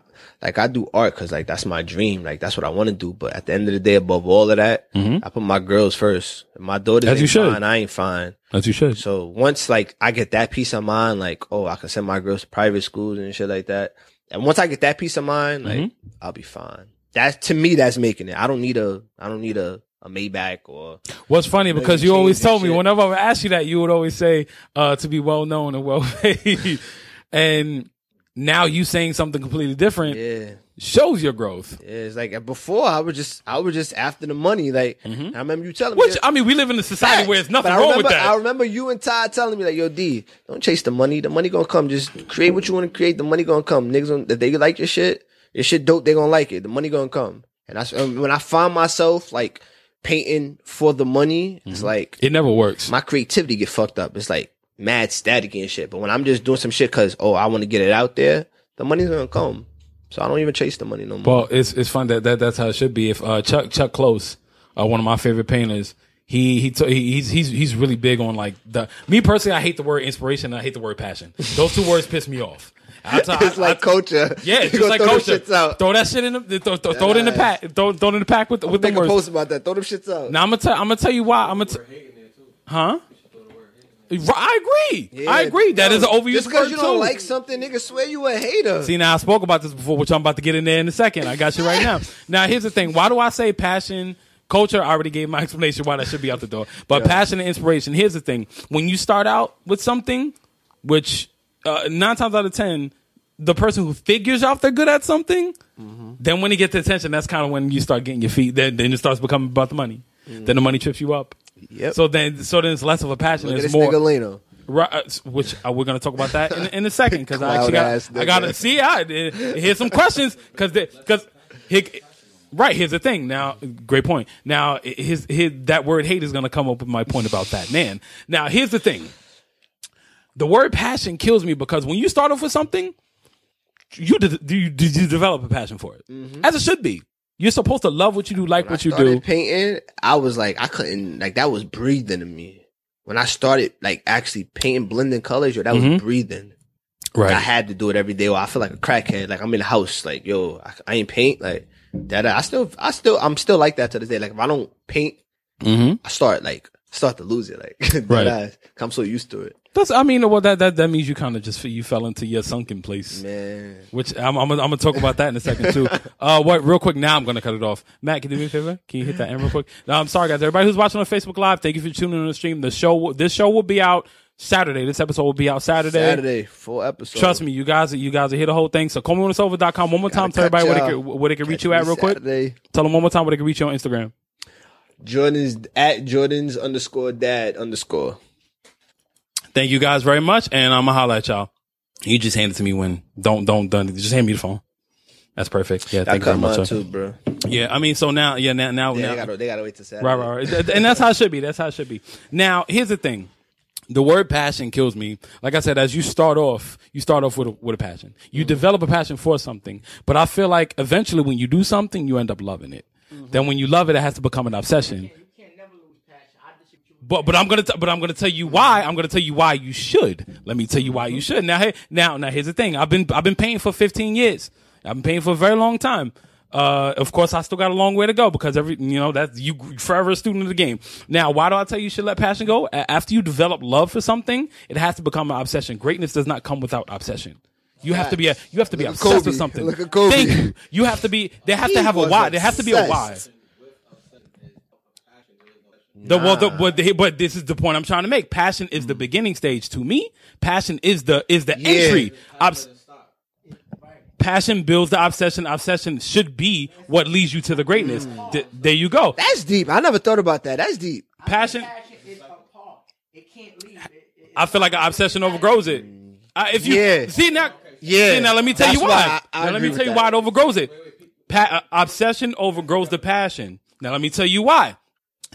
like I do art because like that's my dream. Like that's what I want to do. But at the end of the day, above all of that, I put my girls first. My daughters Mm-hmm. As you ain't should. fine, I ain't fine. As you should. So once like I get that peace of mind, like oh, I can send my girls to private schools and shit like that. And once I get that peace of mind, like Mm-hmm. I'll be fine. That to me, that's making it. I don't need a I don't need a a Maybach or What's funny because you you always told me whenever I asked you that, you would always say uh, to be well known and well paid, and now you saying something completely different yeah. shows your growth. Yeah, it's like before I was just I was just after the money. Like I remember you telling Mm-hmm. Which me. I mean, we live in a society Facts. where there's nothing I wrong remember, with that. I remember you and Ty telling me like, "Yo, D, don't chase the money. The money gonna come. Just create what you want to create. The money gonna come. Niggas, gonna, if they like your shit, your shit dope. They gonna like it. The money gonna come." And that's when I find myself like painting for the money. It's Mm-hmm. like it never works. my creativity get fucked up. It's like mad static and shit. But when I'm just doing some shit because oh I want to get it out there, the money's gonna come. So I don't even chase the money no more. Well, it's it's fun that, that that's how it should be. If uh, Chuck Chuck Close, uh, one of my favorite painters, he he t- he- he's he's he's really big on like the me personally. I hate the word inspiration. and I hate the word passion. Those two words piss me off. I t- it's I- like I- culture. Yeah, it's just like throw culture. shits out. Throw that shit in the throw, throw, throw it in the pack. Throw, throw it in the pack with with the Make a words. post about that. Throw them shits out. Now I'm gonna tell I'm gonna tell you why. I'm gonna t- huh? I agree. Yeah, I agree. That yo, is an overused Just because you don't too. like something, nigga, swear you a hater. See, now I spoke about this before, which I'm about to get in there in a second. I got you right now. Now, here's the thing. Why do I say passion, Culture, I already gave my explanation why that should be out the door. But passion and inspiration. Here's the thing: when you start out with something, which uh, nine times out of ten, the person who figures out they're good at something, Mm-hmm. then when you get the attention, that's kind of when you start getting your feet. Then, then it starts becoming about the money. Then the money trips you up. Mm. Yep. So then, so then it's less of a passion. Look it's more. nigga Leno. Right, uh, which uh, we're gonna talk about that in, in a second because I actually got I gotta see I uh, here's some questions because because right here's the thing now great point now his, his that word hate is gonna come up with my point about that man now here's the thing the word passion kills me because when you start off with something you de- you, do you develop a passion for it as it should be you're supposed to love what you do like Mm-hmm. When what you do painting, I was like, I couldn't like that was breathing to me. When I started like actually painting, blending colors, yo, that was breathing. Right. I had to do it every day. Or I feel like a crackhead. Like I'm in the house, like yo, I, I ain't paint. Like that. I still, I still, I'm still like that to this day. Like if I don't paint, mm-hmm. I start like start to lose it. Like Right. I'm so used to it, that's I mean well that that that means you kind of just you fell into your sunken place man. Which I'm, I'm, gonna- I'm gonna talk about that in a second too. Uh, what? Real quick, now I'm gonna cut it off. Matt, can you do me a favor? Can you hit that end real quick? No, I'm sorry, guys. Everybody who's watching on Facebook Live, thank you for tuning in on the stream. The show, this show will be out Saturday. This episode will be out Saturday. Saturday, full episode. Trust me, you guys, you guys will hear the whole thing. So call me on the One more time, tell everybody where they, can, where they can reach you at real quick. Tell them one more time where they can reach you on Instagram. Jordan's at Jordan's underscore dad underscore. Thank you guys very much, and I'm gonna holla at y'all. You just hand it to me when don't don't don't just hand me the phone. That's perfect. Yeah, I thank you very much. too, bro. Yeah, I mean, so now, yeah, now, now, Yeah, now they gotta they gotta wait till Saturday. Right, right, right. And that's how it should be. That's how it should be. Now, here's the thing. The word passion kills me. Like I said, as you start off, you start off with a, with a passion. You mm-hmm. develop a passion for something. But I feel like eventually when you do something, you end up loving it. Mm-hmm. Then when you love it, it has to become an obsession. You can't never lose passion. I disagree with you. But but I'm gonna t- but I'm gonna tell you why. I'm gonna tell you why you should. Let me tell you why you should. Now hey now now here's the thing. I've been I've been paying for 15 years. I've been paying for a very long time. Uh, of course, I still got a long way to go because every you know that's you forever a student of the game. Now, why do I tell you you should let passion go? A- After you develop love for something, it has to become an obsession. Greatness does not come without obsession. You have to be a, you have to be Look at obsessed Kobe. with something. Look at Kobe. Thank you. You have to be. They have He to have a was why. There has to be a why. obsessed. The, well, the, but, the, but this is the point I'm trying to make. Passion is the beginning stage. To me, passion is the is the Yeah. entry. Obs- passion builds the obsession. Obsession should be what leads you to the greatness. Th- there you go. That's deep. I never thought about that. That's deep. Passion. Passion is a part. It can't leave. It, it, I feel like an obsession overgrows it. Uh, if you Yeah. see now, Yeah. see, now let me tell That's you why. why I- I now let me tell with you why it overgrows it. Pa- uh, obsession overgrows the passion. Now let me tell you why.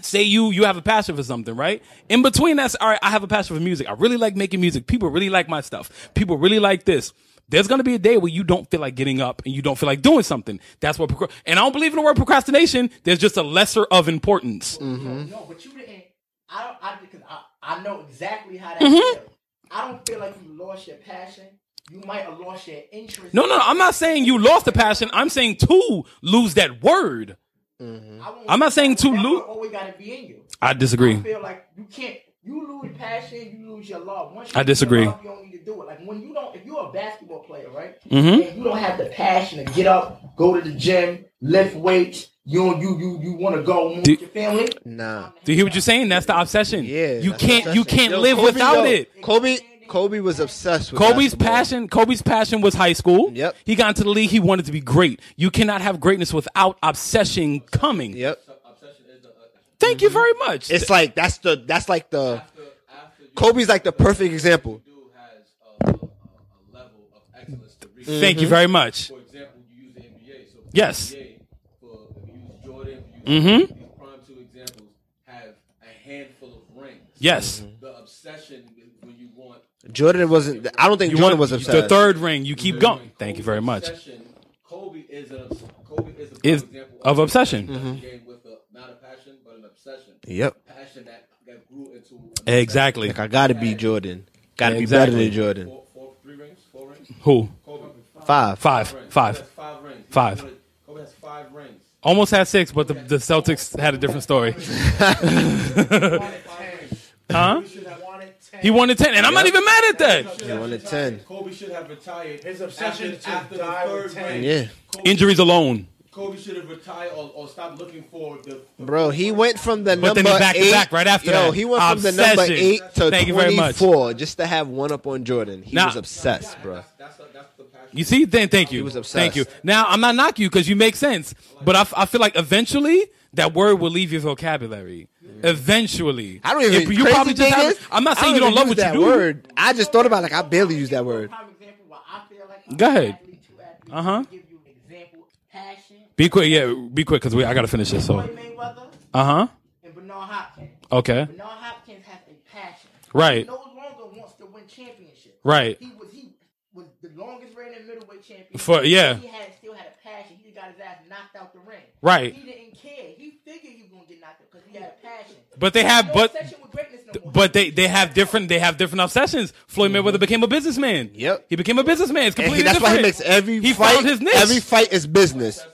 Say you you have a passion for something, right? In between that's all right. I have a passion for music. I really like making music. People really like my stuff. People really like this. There's gonna be a day where you don't feel like getting up and you don't feel like doing something. That's what. Procra- and I don't believe in the word procrastination. There's just a lesser of importance. No, but you didn't. I don't. I because I, I know exactly how that Mm-hmm. feels. I don't feel like you lost your passion. You might have lost your interest. No, no, no. I'm not saying you lost the passion. I'm saying to lose that word. I won't- I'm not saying to that lose- Always got to be in you. I disagree. I feel like you can't. You lose passion, you lose your love. Once you I disagree. love, you don't need to do it. Like when you don't, if you're a basketball player, right, Mm-hmm. and you don't have the passion to get up, go to the gym, lift weights. You don't, you you you want to go home Do- with your family. Nah. Do you hear what you're saying? That's the obsession. Yeah. You can't you can't Yo, live Kobe, without yo, it. Kobe Kobe was obsessed with Kobe's basketball. passion, Kobe's passion was high school. Yep. He got into the league. He wanted to be great. You cannot have greatness without obsession coming. Yep. Thank you very much. It's like that's the that's like the Kobe's like the perfect example. Dude has a, a, a level of excellence to reach. Thank you very much. For example, you use the NBA. So for Yes. the NBA, for if you use Jordan, if you use Mhm. these prime two examples, have a handful of rings. Yes. The obsession is when you want Jordan wasn't. I don't think You Jordan want was obsessed. the third ring. You keep going. Thank you very much. obsession. Kobe is a Kobe is a Is example of obsession. a game with a, mm-hmm. not a passion but an obsession. Yep. Passion that, that grew into Exactly. Like I gotta be Jordan. Gotta be Exactly. better than Jordan. Four, four, three rings, four rings. Who? Kobe, Five. Five. rings. Five. Five rings. Five. Kobe- Kobe has five rings. Almost had six, but the, the Celtics had a different story. huh? He wanted ten, and I'm not even mad at that. He wanted ten. Kobe should have retired. His obsession after, after the die third 10. ring. Yeah. Injuries alone. Kobe should have retired or, or stopped looking for the. the Bro, he went from the But then number he back to eight. back right after yo, that. he went from the number eight to Thank you very much. twenty-four just to have one up on Jordan. He Now- was obsessed, bro. That's that's, that's the passion. You see, then thank you. He was obsessed. Thank you. Now I'm not knocking you because you make sense, but I, f- I feel like eventually that word will leave your vocabulary. Eventually, I don't even. If you probably just have. is, I'm not I saying you don't love what that you do. Word. I just thought about like I barely use that word. Prime example why I feel like Go ahead. athlete to athlete. Uh-huh. Give you an example. Be quick, yeah. Be quick because we I gotta finish this. So, uh huh. and Bernard Hopkins. Okay. Bernard Hopkins has a passion. Right. He no longer wants to win championships. Right. He was he was the longest reigning middleweight champion. For- yeah. He had still had a passion. He got his ass knocked out the ring. Right. He didn't care. He figured he was gonna get knocked out because he had a passion. But they have, but obsession with greatness no but they they have different they have different obsessions. Floyd Mayweather became a businessman. Yep. He became a businessman. It's And completely he, that's why he makes every he fight. found his niche. Every fight is business.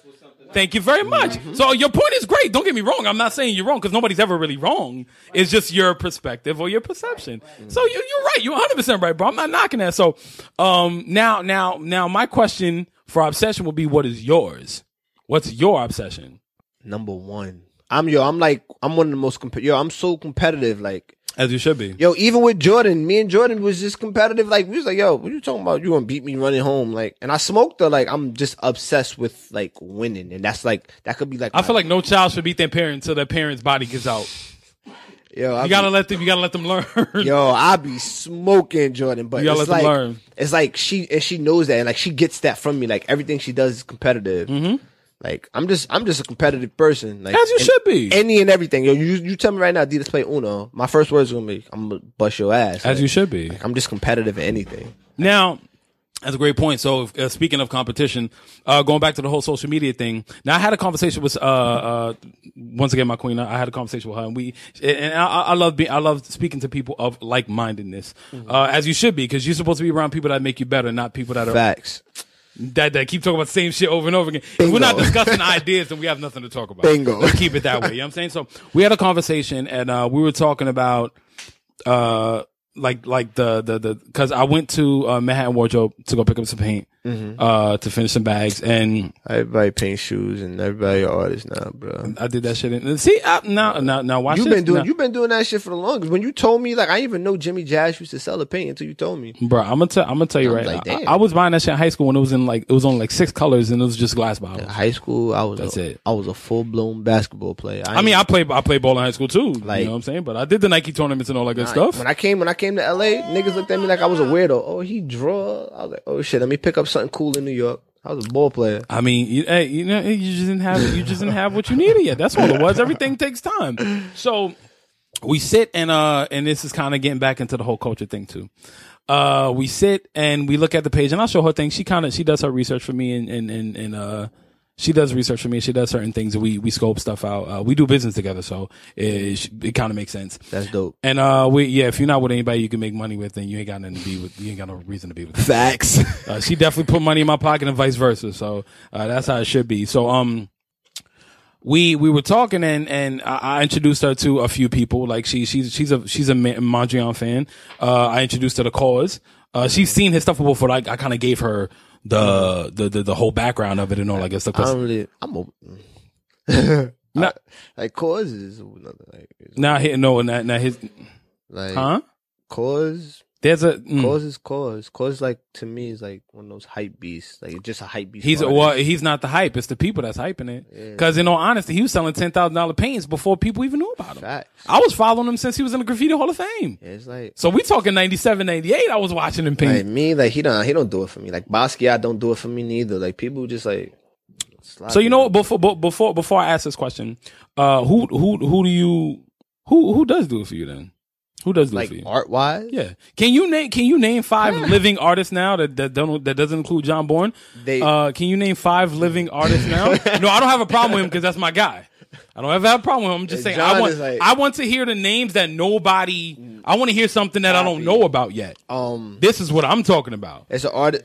Thank you very much. Mm-hmm. So your point is great. Don't get me wrong. I'm not saying you're wrong because nobody's ever really wrong. It's just your perspective or your perception. So you, you're right. You're 100 percent right, bro. I'm not knocking that. So um, now, now, now, my question for obsession will be, what is yours? What's your obsession? Number one. I'm yo. I'm like I'm one of the most comp- yo. I'm so competitive. Like As you should be. yo, even with Jordan, me and Jordan was just competitive. Like we was like, yo, what you talking about? You gonna beat me running home? Like, and I smoked her. Like I'm just obsessed with like winning, and that's like that could be like I feel like no child should beat their parent until their parent's body gets out. yo, I You gotta be, let them. You gotta let them learn. yo, I be smoking Jordan, but You gotta it's let them like learn. it's like she and she knows that, and like she gets that from me. Like everything she does is competitive. Mm-hmm. Like I'm just I'm just a competitive person. Like As you should be. Any and everything. Yo, you you tell me right now, Adidas play Uno. My first words are gonna be, I'm gonna bust your ass. As Like, you should be. Like, I'm just competitive in anything. Now, that's a great point. So, if- uh, speaking of competition, uh, going back to the whole social media thing. Now, I had a conversation with, uh, uh, once again, my queen. I had a conversation with her, and we, and I, I love being, I love speaking to people of like mindedness, uh, as you should be, because you're supposed to be around people that make you better, not people that are Facts. That, that keep talking about the same shit over and over again. If we're not discussing ideas, then we have nothing to talk about. Bingo. Let's keep it that way. You know what I'm saying? So we had a conversation and, uh, we were talking about, uh, like, like the, the, the, cause I went to, uh, Manhattan Wardrobe to go pick up some paint, Mm-hmm. uh, to finish some bags. And Everybody paints shoes and everybody artist now, bro. I did that shit. And see, I, now, now, now watch You've been doing Now- you've been doing that shit for the longest. When you told me, like I didn't even know Jimmy Jazz used to sell the paint until you told me. Bro, I'm gonna tell. I'm gonna tell you right like, now. I. I was buying that shit in high school when it was in like it was on like six colors and it was just glass bottles. High school, I was That's a, it. I was a full blown basketball player. I mean, I played I played ball in high school too. Like- you know what I'm saying? But I did the Nike tournaments and all that good Nah, stuff. When I came when I came to LA, niggas looked at me like I was a weirdo. Oh, he draw. I was like, oh shit, let me pick up something cool in New York. I was a ball player. I mean, you, hey, you know, you just didn't have you just didn't have what you needed yet. That's all it was. Everything takes time. So we sit and uh and this is kind of getting back into the whole culture thing too. Uh, we sit and we look at the page and I'll show her things. She kind of she does her research for me and and and, and uh. She does research for me. She does certain things. We we scope stuff out. Uh, we do business together, so it it kind of makes sense. That's dope. And uh, we yeah, if you're not with anybody you can make money with, then you ain't got nothing to be with. You ain't got no reason to be with. Facts. Uh, she definitely put money in my pocket and vice versa. So uh, that's how it should be. So um, we we were talking and and I, I introduced her to a few people. Like she she's she's a she's a Mondrian fan. Uh, I introduced her to KAWS. Uh, she's seen his stuff before. Like I kind of gave her the, the the the whole background of it and all that good stuff. I don't really. I'm a. Nah. like KAWS is another like it's now he no now, now his like huh? KAWS There's a mm. KAWS is KAWS KAWS like to me is like one of those hype beasts like it's just a hype beast. He's artist. well, he's not the hype. It's the people that's hyping it. Because in all honesty, he was selling ten thousand dollar paints before people even knew about him. Facts. I was following him since he was in the Graffiti Hall of Fame. It's like So we talking 97, 98, I was watching him like paint. me like he don't he don't do it for me like Basquiat don't do it for me neither like people just like. so you know what? Before be- before before I ask this question, uh, who who who do you who who does do it for you then? Who does do like you? art wise Yeah. Can you name Can you name five living artists now that that don't that doesn't include John Bourne? They- uh, can you name five living artists now? no, I don't have a problem with him because that's my guy. I don't ever have a problem with him. I'm just saying I want like- I want to hear the names that nobody. I want to hear something that I don't know about yet. um This is what I'm talking about it's an art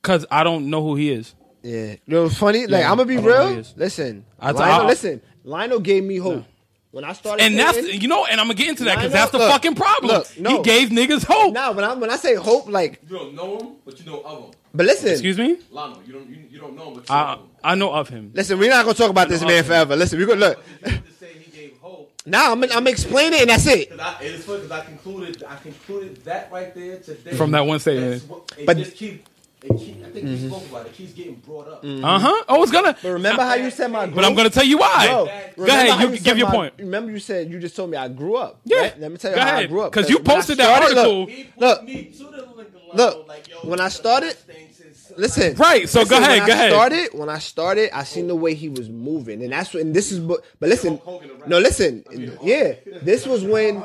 because I don't know who he is. Yeah, you know what's funny? Like Yeah, I'm gonna be I don't know who he real. Listen, I- Lionel, I- listen. Lionel gave me hope when I started. And that's you know, and I'm gonna get into that because that's the look, fucking problem. look, no. He gave niggas hope. Nah, when I when I say hope, like You don't know him, but you know of him. But listen, Excuse me. Lano, you don't you, you don't know him, but you I know him. I know of him. listen, we're not gonna talk about this man forever. Listen, we're gonna look. But you say he gave hope. Now I'm I'm explaining, and that's it. Cause I, it's funny because I concluded I concluded that right there today From that one statement. What- But- just keep, it keep I think we spoke about it. It keeps getting brought up. Uh huh. Oh, it's gonna. But remember how you said my. But I'm gonna tell you why. Bro, Go remember ahead. how You said give your my- point. Remember you said you just told me I grew up. Yeah. right? Let me tell you Go how I ahead. grew up. 'Cause you when I posted that started- look, article. He put Look. me to the link Look, like, yo, when I you started- things is- Listen, Right, so go listen, ahead, When go I ahead. started, when I started, I seen the way he was moving, and that's what. And this is, but, but listen, Hogan around. no, listen, yeah, this was when.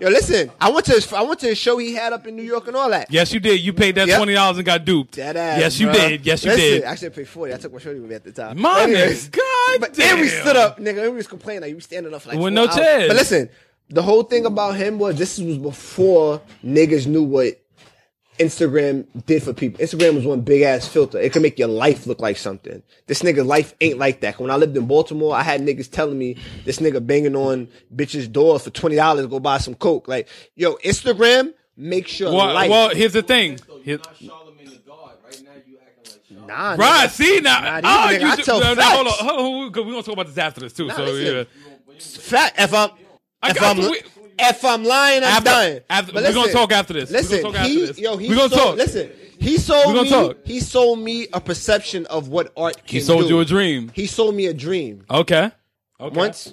Yo, listen, I went to his, I went to a show he had up in New York and all that. Yes, you did. You paid that Yep. twenty dollars and got duped. That ass, yes, you bruh. did. Yes, you Listen, did. I actually, paid forty. I took my shorty with me at the time. My Anyways, God but and we stood up, nigga. And we was complaining like you standing up for like With no hours. chairs. But listen, the whole thing about him was this was before niggas knew what Instagram did for people. Instagram was one big ass filter. It could make your life look like something. This nigga life ain't like that. When I lived in Baltimore, I had niggas telling me this nigga banging on bitches' doors for twenty dollars to go buy some coke. Like, yo, Instagram makes your Well, life. well, here's the thing. Here- you're not Charlemagne the God. Right now you acting like Charlemagne. nah, Right, nigga. see now. Not oh, ah, nigga. you I tell no, no, hold on, facts. hold on, we're gonna talk about this after this too. Nah, so listen. yeah. Fact. If I'm I if got I'm you. We- if I'm lying, I'm After- dying. after- But we're gonna talk after this. We're Listen, gonna talk after he, this. yo, he We're gonna sold, talk. Listen, he sold me. talk. He sold me a perception of what art can He sold do. you a dream. He sold me a dream. Okay. Okay. Once,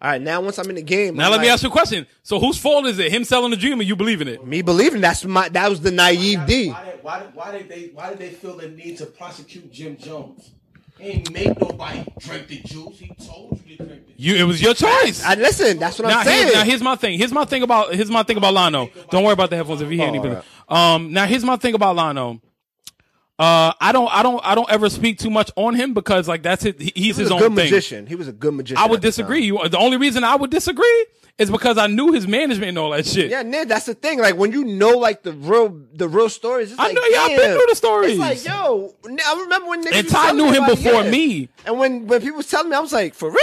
all right. Now, once I'm in the game, Now I'm let me ask you a question. So whose fault is it? Him selling the dream or you believing it? Me believing that's my that was the naive D. Why why, why did they why did they feel the need to prosecute Jim Jones? He ain't make nobody drink the juice. He told you to drink the juice. You, it was your choice. I listen. That's what now, I'm saying. here's, now here's my thing. Here's my thing about here's my thing about Lano. Don't worry about the headphones if you hear Oh, anything. Um, now here's my thing about Lano. Uh, I don't, I don't, I don't ever speak too much on him because like that's it. He's he his own good thing. magician. He was a good magician. I would the disagree. You, the only reason I would disagree is because I knew his management and all that shit. Yeah, Ned, that's the thing. Like when you know like the real the real stories, it's I like know, yeah, I've been through the stories. It's like, yo, I remember when niggas And Ty knew him before yeah. me. And when when people was telling me, I was like, for real?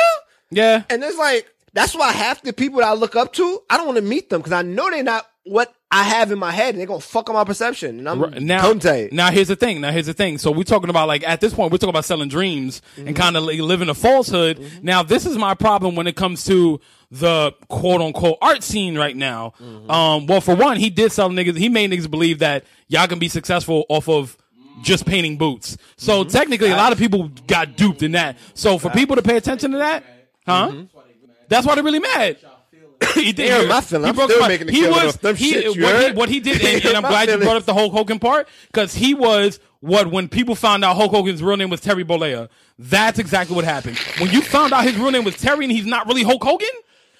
Yeah. And it's like that's why half the people that I look up to, I don't want to meet them because I know they're not what I have in my head, and they're gonna fuck up my perception. And I'm Right, now, now here's the thing. Now here's the thing. So we're talking about like at this point we're talking about selling dreams Mm-hmm. and kind of like living a falsehood. Now this is my problem when it comes to the quote unquote art scene right now. Mm-hmm. Um, well, for one, he did sell niggas. He made niggas believe that y'all can be successful off of just painting boots. So Mm-hmm. technically, a lot of people got duped in that. So for people to pay attention to that, huh? Mm-hmm. That's why they're really mad. he did. Yeah, my feeling. He I'm broke still my- making the he killing was off them he, shits, you what, he, heard? what he did, and, and I'm My glad you brought up the Hulk Hogan part because he was what when people found out Hulk Hogan's real name was Terry Bollea. That's exactly what happened. When you found out his real name was Terry and he's not really Hulk Hogan,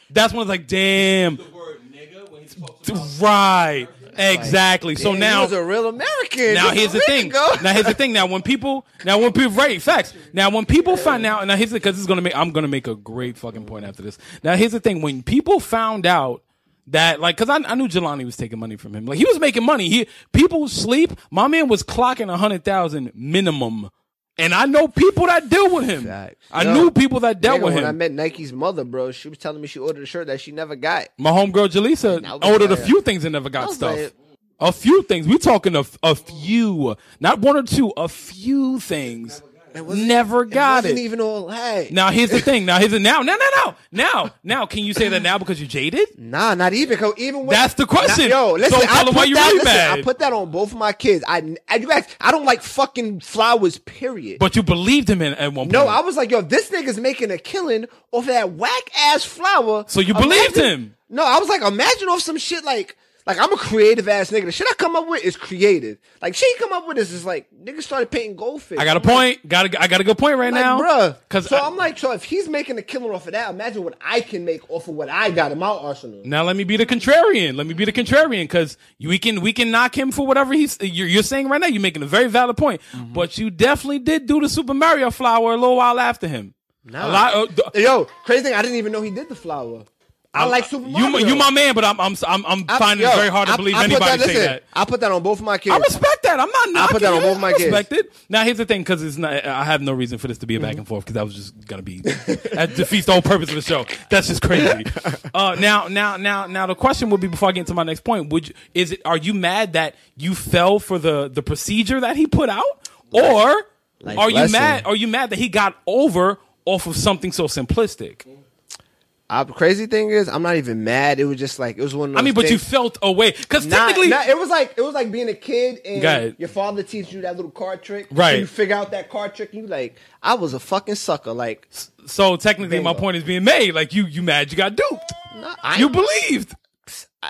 that's when it's like, damn, The word nigga when he talks about right, exactly. So now he was a real American. now here's the thing. ago. Now here's the thing. Now when people, now when people, right, facts. Now when people find out, now here's the because it's gonna make, I'm gonna make a great fucking point after this. Now here's the thing. When people found out that, like, because I, I knew Jelani was taking money from him. Like he was making money. He people sleep. My man was clocking a hundred thousand minimum. And I know people that deal with him. I Yo, knew people that dealt Nigga, with when I met Nike's mother, bro, she was telling me she ordered a shirt that she never got. My homegirl Jaleesa was ordered a few things and never got stuff. like- a few things. We talking a, a few, not one or two, a few things. Never got it. wasn't it. even all that. Now here's the thing. Now here's the now. No, no, no. Now, now, can you say that now because you're jaded? Nah, not even. Cause even when, That's the question. Nah, yo, listen, So tell I put why you that, really listen, mad. I put that on both of my kids. I, I, you guys, I don't like fucking flowers. Period. But you believed him in, at one point. no, I was like, yo, this nigga's making a killing off of that whack ass flower. So you believed him? No, I was like, imagine off some shit like. Like I'm a creative ass nigga. The shit I come up with is creative. Like shit you come up with is just like niggas started painting goldfish. I got a I'm like, point. Got a, I got a good point right like, now, bruh. Because so I'm like, so if he's making a killing off of that, imagine what I can make off of what I got in my arsenal. Now let me be the contrarian. Let me be the contrarian because we can we can knock him for whatever he's you're, you're saying right now. You're making a very valid point, Mm-hmm. but you definitely did do the Super Mario flower a little while after him. A lot. Th- Yo, crazy thing, I didn't even know he did the flower. I like Super Mario. you you my man, but I'm I'm I'm, I'm I- finding yo, it very hard to I- believe I anybody that, say listen, that. I put that on both of my kids. I respect that. I'm not knocking put that on both my I kids. respect it. Now here's the thing, because it's not. I have no reason for this to be a Mm-hmm. back and forth because that was just gonna be that defeats the whole purpose of the show. That's just crazy. Uh, now, now, now, now, the question would be before I get into my next point: Would you, is it? Are you mad that you fell for the the procedure that he put out, or Life are you mad? Are you mad that he got over off of something so simplistic? I, crazy thing is, I'm not even mad. It was just like it was one. Of those I mean, but you things- felt away because technically, nah, it was like it was like being a kid and your father teaches you that little card trick. Right. So you figure out that card trick. And you like, I was a fucking sucker. Like, so technically, my point is being made. Like you, you mad you got duped. nah, I, You believed.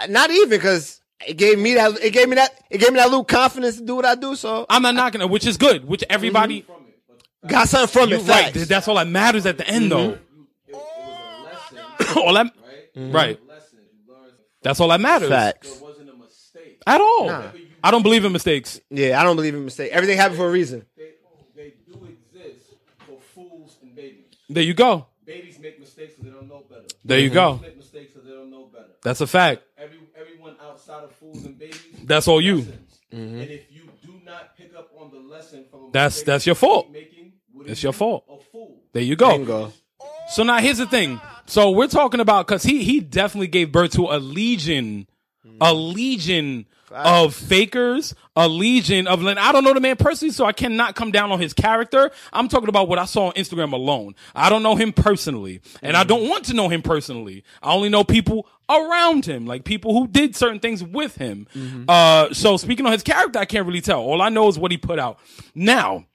Not even because it gave me that. It gave me that. It gave me that little confidence to do what I do. So I'm not knocking it, which is good. Which mm-hmm. everybody, got something from you it. right. That's all that matters at the end, though. It, it was a lesson, all that, right? right. A lesson. That's all that matters Facts. It wasn't a mistake. at all. Nah. I don't believe in mistakes. Yeah, I don't believe in mistakes. Everything happened for a reason. They, they do exist for fools and babies. There you go. Babies make mistakes because they don't know better. There you go. Fools make mistakes because they don't know better. That's a fact. Every everyone outside of fools and babies. That's all you. lessons. Mm-hmm. And if you do not pick up on the lesson from a That's- that's your fault. keep Making, what It's your fault. A fool. There you go. Bingo. So now here's the thing. So we're talking about because he he definitely gave birth to a legion, a legion of fakers, a legion of. And I don't know the man personally, so I cannot come down on his character. I'm talking about what I saw on Instagram alone. I don't know him personally, and I don't want to know him personally. I only know people around him, like people who did certain things with him. Uh, so speaking on his character, I can't really tell. All I know is what he put out. Now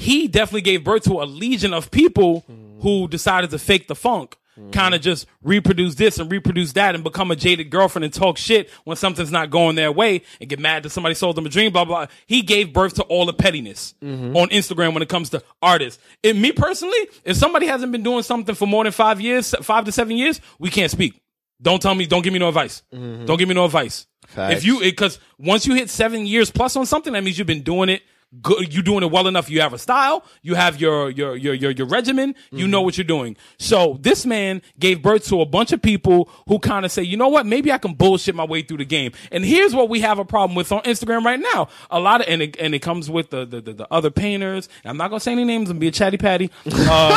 he definitely gave birth to a legion of people mm-hmm. who decided to fake the funk, mm-hmm. kind of just reproduce this and reproduce that and become a jaded girlfriend and talk shit when something's not going their way and get mad that somebody sold them a dream, blah, blah. He gave birth to all the pettiness mm-hmm. on Instagram when it comes to artists. And me personally, if somebody hasn't been doing something for more than five years, five to seven years, we can't speak. Don't tell me, don't give me no advice. Don't give me no advice. Facts. If you, because once you hit seven years plus on something, that means you've been doing it good. You doing it well enough. You have a style. You have your your your your, your regimen. You know what you're doing. So this man gave birth to a bunch of people who kind of say, you know what? Maybe I can bullshit my way through the game. And here's what we have a problem with on Instagram right now. A lot of and it, and it comes with the the, the, the other painters. I'm not gonna say any names and be a chatty patty. Uh,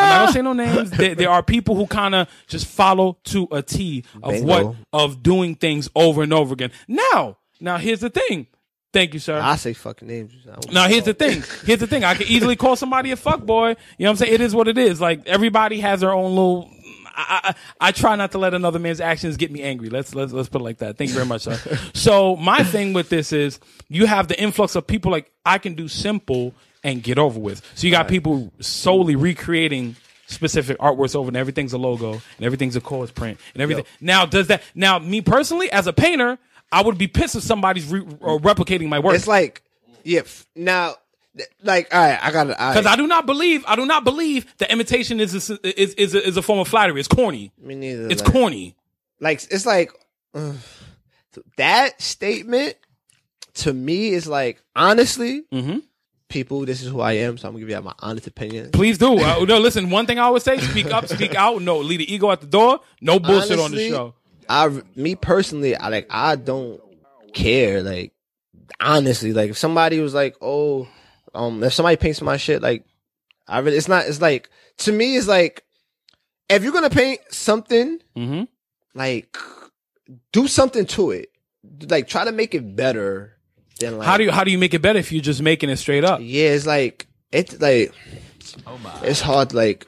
I'm not gonna say no names. There, there are people who kind of just follow to a T of Bingo. what of doing things over and over again. Now, now here's the thing. Thank you, sir. I say fucking names. Now here's the thing. Here's the thing. I could easily call somebody a fuck boy. You know what I'm saying? It is what it is. Like everybody has their own little. I, I, I try not to let another man's actions get me angry. Let's let's let's put it like that. Thank you very much, sir. so my thing with this is you have the influx of people like I can do simple and get over with. So you got people solely recreating specific artworks over and everything's a logo and everything's a chorus print and everything. Now does that now me personally as a painter, I would be pissed if somebody's re- or replicating my work. It's like, yeah. Now, like, all right, I got it. Because I do not believe, I do not believe that imitation is a, is is a, is a form of flattery. It's corny. Me neither. It's like, corny. Like, it's like uh, that statement to me is like, honestly, Mhm. people, this is who I am, so I'm gonna give you my honest opinion. Please do. Uh, no, listen. One thing I always say: speak up, speak out. No, leave the ego at the door. No bullshit on the show. I, me personally, I like, I don't care. Like, honestly, like, if somebody was like, oh, um, if somebody paints my shit, like, I really, it's not, it's like, to me, it's like, if you're gonna paint something, hmm like, do something to it. Like, try to make it better than like, How do you how do you make it better if you're just making it straight up? yeah, it's like, it's like, Oh my. it's hard, like,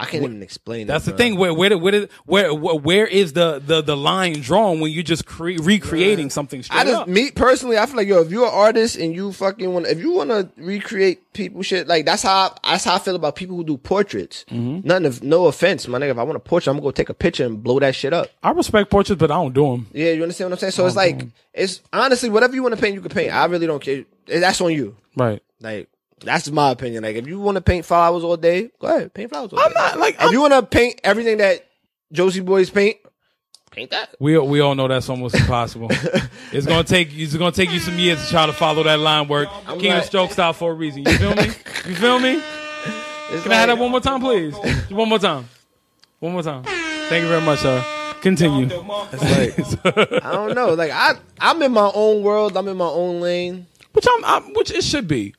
I can't even explain That's it. the bro. thing. Where where where where where, is the, the the line drawn when you're just cre- recreating something straight I just up? me personally, I feel like yo, if you're an artist and you fucking want, if you want to recreate people shit, like that's how that's how I feel about people who do portraits. Mm-hmm. Nothing of no offense, my nigga. If I want a portrait, I'm gonna go take a picture and blow that shit up. I respect portraits, but I don't do them. Yeah, you understand what I'm saying? So it's like it's honestly whatever you want to paint, you can paint. I really don't care. That's on you. Right. Like that's my opinion. Like if you want to paint flowers all day, go ahead, paint flowers. All I'm day. not like If you want to paint everything that Josie boys paint, paint that. We we all know that's almost impossible. it's gonna take it's gonna take you some years to try to follow that line work. King of like- stroke style for a reason. You feel me? You feel me? It's Can I have that one more time, please? One more time. One more time. Thank you very much, sir. Continue. I don't know. Like I, I'm in my own world. I'm in my own lane. Which I'm, I'm which it should be.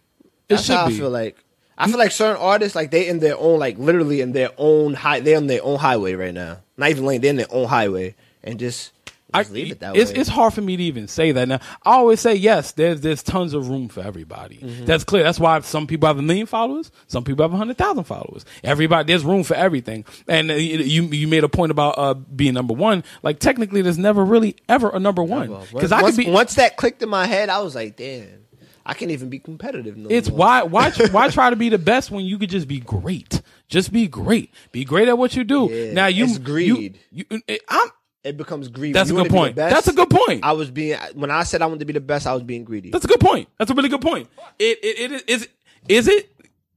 That's how be. I feel like. I feel like certain artists, like they in their own, like literally in their own high. They're on their own highway right now. Not even lane. They're in their own highway, and just, just I, leave it that it's, way. it's hard for me to even say that now. I always say yes. There's there's tons of room for everybody. Mm-hmm. That's clear. That's why some people have a million followers. Some people have a hundred thousand followers. Everybody, there's room for everything. And uh, you you made a point about uh, being number one. Like technically, there's never really ever a number one because I could be. once that clicked in my head, I was like, damn, I can't even be competitive. No It's more. why why why try to be the best when you could just be great? Just be great. Be great at what you do. Yeah, now you it's greed. You, you, it- I'm, It becomes greedy. That's You a good wanna be point. best. That's a good point. I was being when I said I wanted to be the best. I was being greedy. That's a good point. That's a really good point. It it, it is is it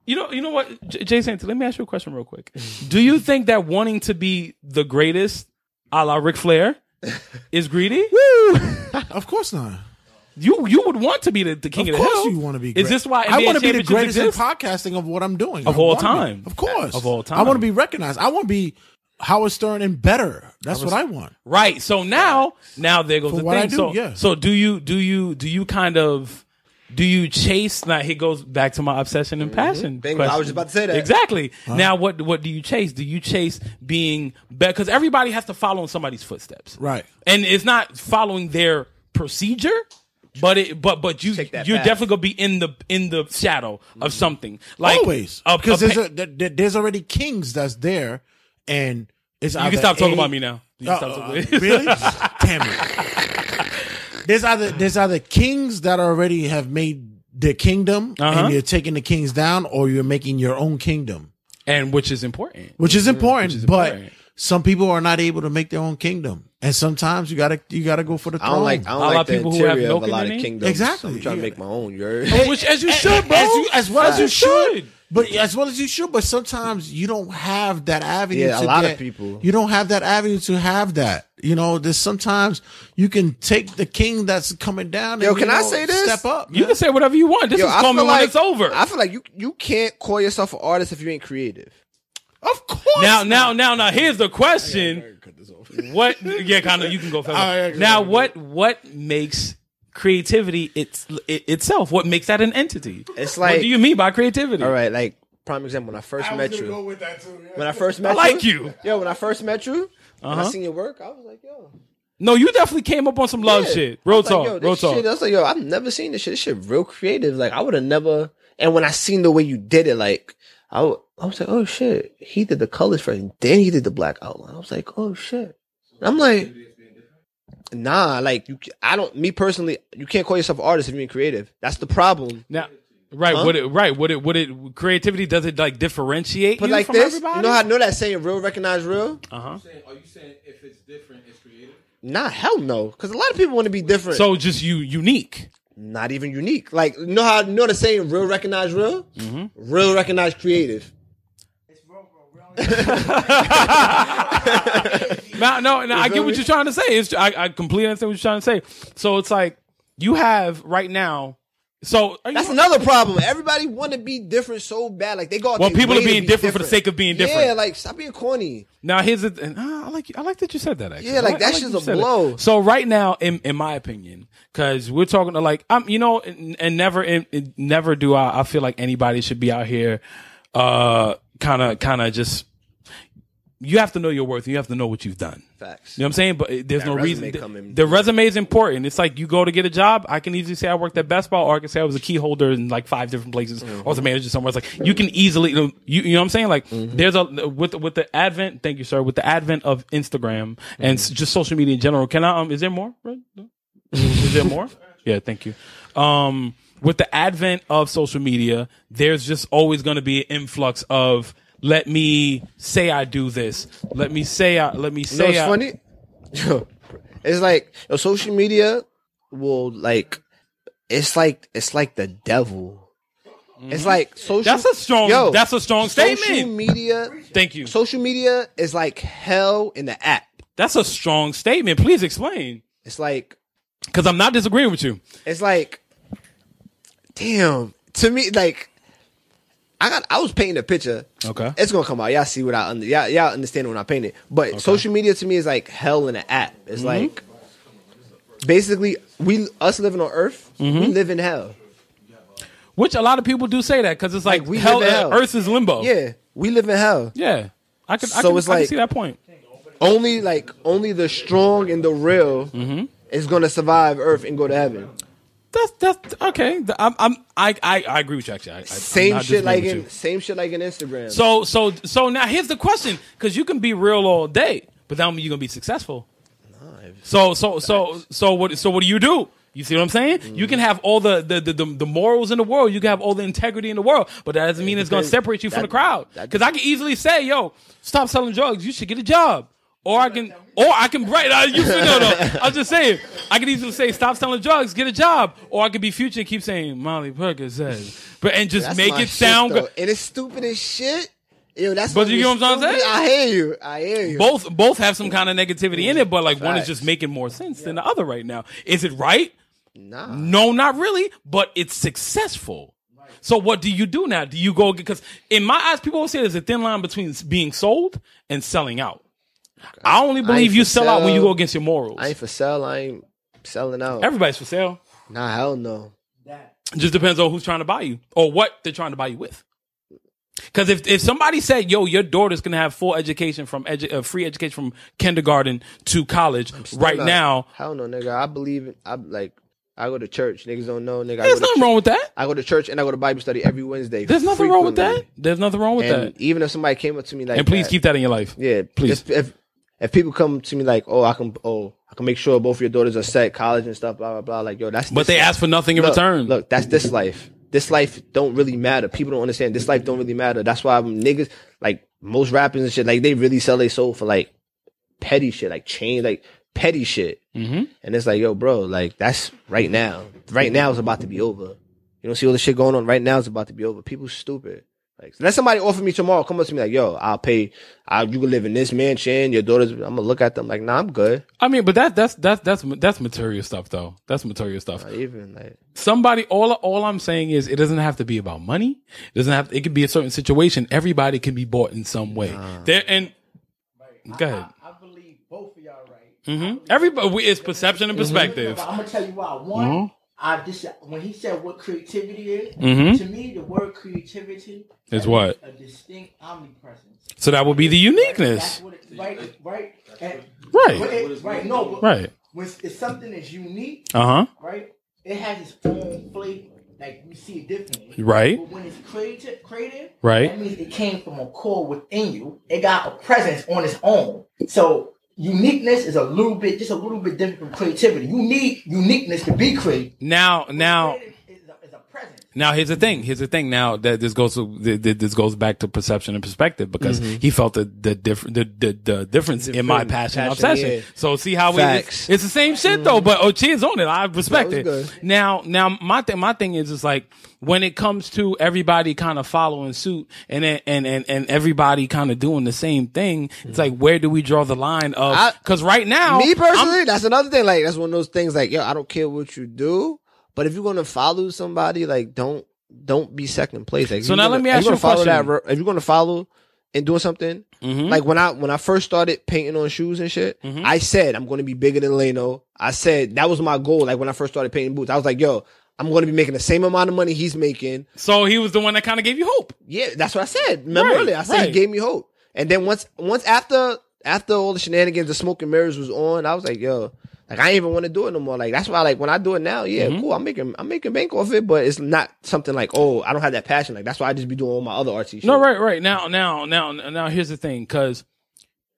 you know you know what J- Jay Santa, let me ask you a question real quick. Do you think that wanting to be the greatest, a la Ric Flair, is greedy? Of course not. You you would want to be the, the king Of of, the course hill. you want to be. Is this why I want to be the championships greatest in podcasting of what I'm doing Of I all wanna be. time. Of course, Of all time. I want to be recognized. I want to be Howard Stern and better. That's what I want. Right. So now, now there goes For the what thing. I do, so, yeah. so do you, do you, do you kind of, do you chase? Now he goes back to my obsession and passion. Mm-hmm. Bingo. I was just about to say that. Exactly. Now, what, what do you chase? Do you chase being better? Because everybody has to follow in somebody's footsteps, Right. And it's not following their procedure. But it, but but you you're path. definitely gonna be in the in the shadow of something like Always, because there's a, there- there- there's already kings that's there, and it's you can stop talking about me now. You can Uh, stop uh, talking- really? Damn it! There's either there's either kings that already have made the kingdom, Uh-huh. and you're taking the kings down, or you're making your own kingdom, and which is important. which is important. Mm-hmm. Which is but important. Some people are not able to make their own kingdom, and sometimes you gotta you gotta go for the I throne. don't like. I A don't lot like of the people who have interior milk of a lot of kingdoms. Exactly. I'm trying to make my own. You heard? Oh, which as you should, bro. As, you, as well as you As should. should. But as well as you should, but sometimes you don't have that avenue. Yeah, a to lot of people. You don't have that avenue to have that. You know, there's sometimes you can take the king that's coming down. Yo, can you I say this? Step up. You man. can say whatever you want. This Yo, is I call me feel when like it's over. I feel like you you can't call yourself an artist if you ain't creative. Of course. now, now, now, now. Here's the question: What? Yeah, kind of. You can go first. Now, what? What makes creativity it's it, itself? What makes that an entity? It's like. what do you mean by creativity? All right, like prime example. When I first met you, with that too. when I first met I like you, you. Yo, when I first met you, Uh-huh. I seen your work, I was like, yo, No, you definitely came up on some love Yeah. shit. Real was like, talk. real talk. Shit, I was like, yo, I've never seen this shit. This shit real creative. Like, I would have never. And when I seen the way you did it, like, I, w- I was like, oh shit, he did the colors first, and then he did the black outline. I was like, oh shit. I'm like, nah, like you. I don't. Me personally, you can't call yourself an artist if you ain't creative. That's the problem. Now, right? Huh? Would it? Right? Would it? Would it? Creativity does it like differentiate But you like from this, everybody? you know how I know that saying real recognize real? Uh huh. Are you saying if it's different, it's creative? Nah, hell no. Because a lot of people want to be different. So just you unique. Not even unique. Like, you know how you know the saying real recognize real? Mm-hmm. Real recognize creative. No, no, no I get what you're trying to say. It's, I, I completely understand what you're trying to say. So it's like you have right now. So are you, That's another problem. Everybody want to be different so bad. Like they go. out Well, people are being be different for the sake of being different. Yeah, like stop being corny. now here's the. Ah, I like. I like that you said that. Actually, Yeah, like, I that I shit's you a said it. blow. So right now, in in my opinion, because we're talking to like I'm, you know, and, and never, and, and never do I. I feel like anybody should be out here, uh, kind of, kind of just. You have to know your worth. You have to know what you've done. Facts. You know what I'm saying? But there's That no reason. come. The resume is important. It's like you go to get a job. I can easily say I worked at Best Buy, or I can say I was a key holder in like five different places, or I was a manager somewhere. It's like you can easily, you know, you, you know what I'm saying? Like Mm-hmm. there's a with the, with the advent. Thank you, sir. With the advent of Instagram and s- just social media in general. Can I? Um, is there more? Is there more? Yeah, thank you. Um, with the advent of social media, there's just always going to be an influx of let me say I do this. Let me say I. Let me You know say I. funny? Yo, it's like yo, social media will like. It's like it's like the devil. It's like social. Mm-hmm. That's a strong- Yo, that's a strong Social statement. Social media. Thank you. Social media is like hell in the app. That's a strong statement. Please explain. It's like Because I'm not disagreeing with you. it's like damn to me like I got. I was painting a picture. Okay. It's gonna come out. Y'all see what I under. Y'all, y'all understand when I paint it. But social media to me is like hell in an app. It's Mm-hmm. like basically we us living on Earth. Mm-hmm. We live in hell. Which a lot of people do say that because it's like, Like, we hell, live in hell. Earth is limbo. Yeah, we live in hell. yeah. I could, I So could, it's I like- see that point. Only like only the strong and the real Mm-hmm. is gonna survive Earth and go to heaven. That's that's okay. I'm, I'm I, I I agree with you actually. I, I, Same shit like in you. same shit like in Instagram. So so so now here's the question because you can be real all day, but that don't mean you're gonna be successful. So so so so what so what do you do? You see what I'm saying? Mm-hmm. You can have all the the, the the the morals in the world. You can have all the integrity in the world, but that doesn't mean it's going to separate you from the crowd. Because I can easily say, "Yo, stop selling drugs. You should get a job." Or I can, or I can, right? Uh, you feel no, no. I'm just saying. I can easily say, "Stop selling drugs, get a job." Or I could be future and keep saying, "Molly Percocets," but and just That's make my it shit, sound though. good. And it's stupid as shit. Yo, that's But you get what I'm saying? I hear you. I hear you. both both have some kind of negativity in it, but like one is just making more sense than the other right now. Is it right? Nah. No, not really, but it's successful. So what do you do now? Do you go because in my eyes, people always say there's a thin line between being sold and selling out. I only believe you sell out when you go against your morals. I ain't for sale. I ain't selling out. Everybody's for sale. nah, hell no. That It just depends on who's trying to buy you or what they're trying to buy you with. Because if, if somebody said, "Yo, your daughter's gonna have full education from edu- uh, free education from kindergarten to college right Nah, now," Hell no, nigga. I believe in. I like. I go to church. Niggas don't know, nigga. There's nothing chur- wrong with that. I go to church and I go to Bible study every Wednesday. There's nothing wrong with that. There's nothing wrong with And that. even if somebody came up to me like, And please that, keep that in your life. Yeah, Please. If, if if people come to me like, oh, I can, oh, I can make sure both of your daughters are set, college and stuff, blah blah blah. Like, yo, that's. But they life. ask for nothing in look, return. Look, that's this life. This life don't really matter. People don't understand. This life don't really matter. That's why I'm, niggas like most rappers and shit, like they really sell their soul for like petty shit, like chain, like petty shit. Mhm. And it's like, yo, bro, like that's right now. Right now is about to be over. You don't see all the shit going on. Right now is about to be over. People stupid. Like, let somebody offer me tomorrow, come up to me like, yo, I'll pay. I, you can live in this mansion. Your daughters. I'm gonna look at them like, nah, I'm good. I mean, but that that's that's that's that's material stuff, though. That's material stuff. Not even like, Somebody, all all I'm saying is, it doesn't have to be about money. It doesn't have. to, It could be a certain situation. Everybody can be bought in some way. There and go ahead. I, I believe both of y'all right. Mm-hmm. Everybody, we- it's perception and perspective. But I'm gonna tell you why. One, Mm-hmm. I just when he said what creativity is, Mhm. to me the word creativity Is what? a distinct omnipresence. So that would be the uniqueness, it, right, right, and, Right. it- right. No, right? when it's something that's unique, Uh huh. right? It has its own flavor. Like we see it differently, Right. But when it's creative, creative, Right. That means it came from a core within you. It got a presence on its own. So uniqueness is a little bit, just a little bit different from creativity. You need uniqueness to be creative. Now, now, Creative is a, is a presence. Now here's the thing. Here's the thing. Now that this goes to th- th- this goes back to perception and perspective because mm-hmm. he felt the the different the, the the difference in my passion, passion, obsession. yeah. So see how we it's, it's the same shit though. Mm-hmm. But oh, cheers on it. I respect it. good. Now now my thing my thing is is like when it comes to everybody kind of following suit and and and and everybody kind of doing the same thing. It's like where do we draw the line of? Because right now, me I'm- personally, that's another thing. Like, that's one of those things. Like, yo, I don't care what you do, but if you're gonna follow somebody, like, don't don't be second place. Like, So now gonna- let me ask you're a follow question. That, if you're gonna follow and doing something, Mhm. like when I when I first started painting on shoes and shit, Mm-hmm. I said I'm gonna be bigger than Leno. I said that was my goal. Like when I first started painting boots, I was like, yo. I'm going to be making the same amount of money he's making. so he was the one that kind of gave you hope. Yeah, that's what I said. Remember Right, earlier, I said right. he gave me hope. And then once, once after, after all the shenanigans, the smoke and mirrors was on, I was like, yo, like I even want to do it no more. Like that's why, like when I do it now, yeah, Mm-hmm. cool. I'm making, I'm making bank off it, but it's not something like, oh, I don't have that passion. Like that's why I just be doing all my other artsy shit. No, right, right. Now, now, now, now. Here's the thing, because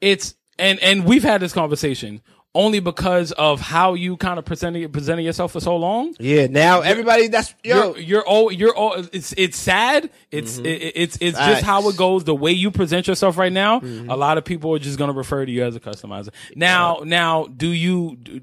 it's and and we've had this conversation only because of how you kind of presenting presenting yourself for so long. Yeah, now everybody, that's yo. You're you're all you're all. It's it's sad. It's it, it's it's just how it goes. The way you present yourself right now, a lot of people are just gonna refer to you as a customizer. Now, now, do you? do-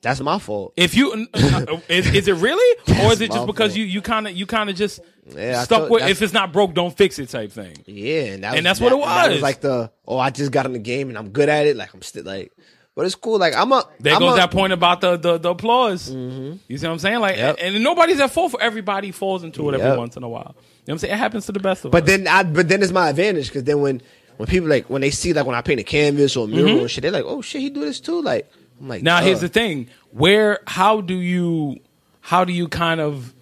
That's my fault. If you uh, is, is it really, or is it just because fault. you you kind of you kind of just Yeah, stuck with if it's not broke, don't fix it type thing? Yeah, and, that And was, that's what it that was. like the oh, I just got in the game and I'm good at it. Like I'm still like, But it's cool. Like I'm a. There I'm goes a, that point about the the, the applause. You see what I'm saying? Like, Yep. and, nobody's at fault for everybody falls into it every once in a while. You know what I'm saying? It happens to the best of But us. then I. But then it's my advantage because then when when people like when they see like when I paint a canvas or a mural and shit, they're like, oh shit, he do this too. Like I'm like. Mm-hmm. now uh, here's the thing: where, how do you, how do you kind of,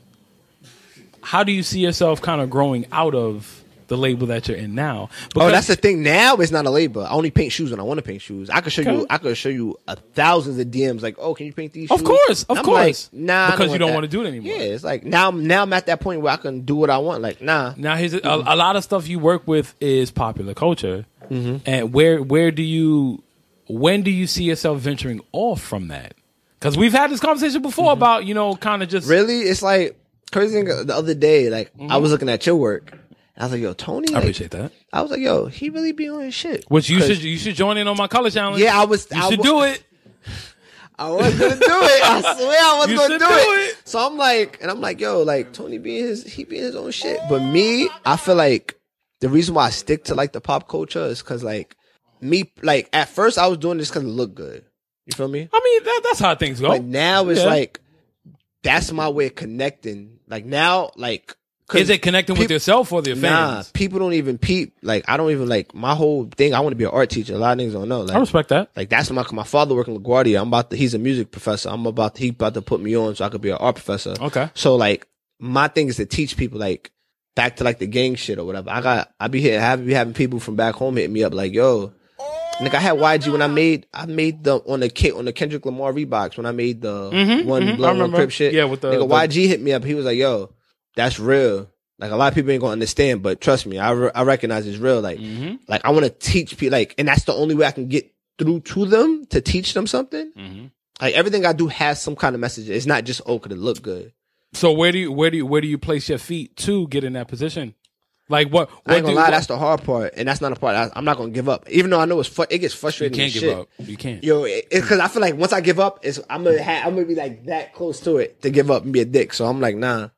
how do you see yourself kind of growing out of the label that you're in now? Oh, that's the thing. Now it's not a label. I only paint shoes when I want to paint shoes. I could show Okay. you. I could show you a thousands of DMs. Like, oh, can you paint these? Of shoes? course, of course. Like, nah, Because you don't want wanna do it anymore. Yeah, it's like now. Now I'm at that point where I can do what I want. Like, nah. Now here's a, a, a lot of stuff you work with is popular culture, Mm-hmm. and where where do you when do you see yourself venturing off from that? Because we've had this conversation before about you know kind of just Mm-hmm. Really, it's like crazy. thing, The other day, like I was looking at your work. I was like, yo, Tony. I like- appreciate that. I was like, yo, he really be on his shit. Which you should you should join in on my color challenge. Yeah, I was- You I should wa- do it. I was gonna do it. I swear I was You gonna do, do it. it. So I'm like, and I'm like, yo, like Tony being his, he being his own shit. But me, I feel like the reason why I stick to like the pop culture is because like me, like at first I was doing this because it looked good. You feel me? I mean that, that's how things go. But now it's Yeah. like that's my way of connecting. Like now, like Is it connecting with yourself or your Nah, people don't even peep. Like I don't even like my whole thing. I want to be an art teacher. A lot of niggas don't know. Like, I respect that. like that's my my father working LaGuardia. I'm about to, he's a music professor. I'm about to, he about to put me on so I could be an art professor. Okay. So like my thing is to teach people like back to like the gang shit or whatever. I got I be here I be having people from back home hitting me up like yo. Like I had YG when I made I made the on the K on the Kendrick Lamar Reeboks when I made the one mhm, I blood one crip shit. Yeah, with the- nigga the- YG hit me up. He was like, "Yo, that's real." Like a lot of people ain't gonna understand, but trust me, I re- I recognize it's real. Like Mm-hmm. like I want to teach people, like, and that's the only way I can get through to them to teach them something. Mm-hmm. Like everything I do has some kind of message. It's not just oh, could it look good? So where do you where do you where do you place your feet to get in that position? Like what? I what ain't gonna do- lie, what- that's the hard part, and that's not a part. I, I'm not gonna give up, even though I know it's fu- it gets you frustrating. can't give shit. up. You can't. Yo, it- it's because I feel like once I give up, it's I'm gonna ha- I'm gonna be like that close to it to give up and be a dick. So I'm like, nah.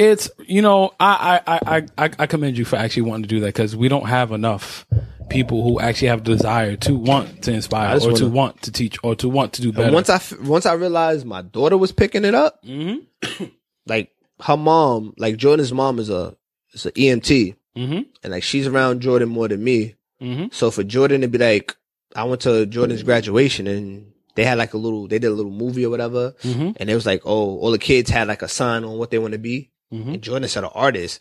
It's you know I I I I, I commend you for actually wanting to do that because we don't have enough people who actually have desire to want to inspire or to wanna- want to teach or to want to do better. once I once I realized my daughter was picking it up, Mm-hmm. like her mom, like Jordan's mom is a is an EMT, mm-hmm. and like she's around Jordan more than me. Mm-hmm. So for Jordan to be like, I went to Jordan's graduation and they had like a little, they did a little movie or whatever, Mhm. and it was like, oh, all the kids had like a sign on what they want to be, Mhm. and Jordan said an artist.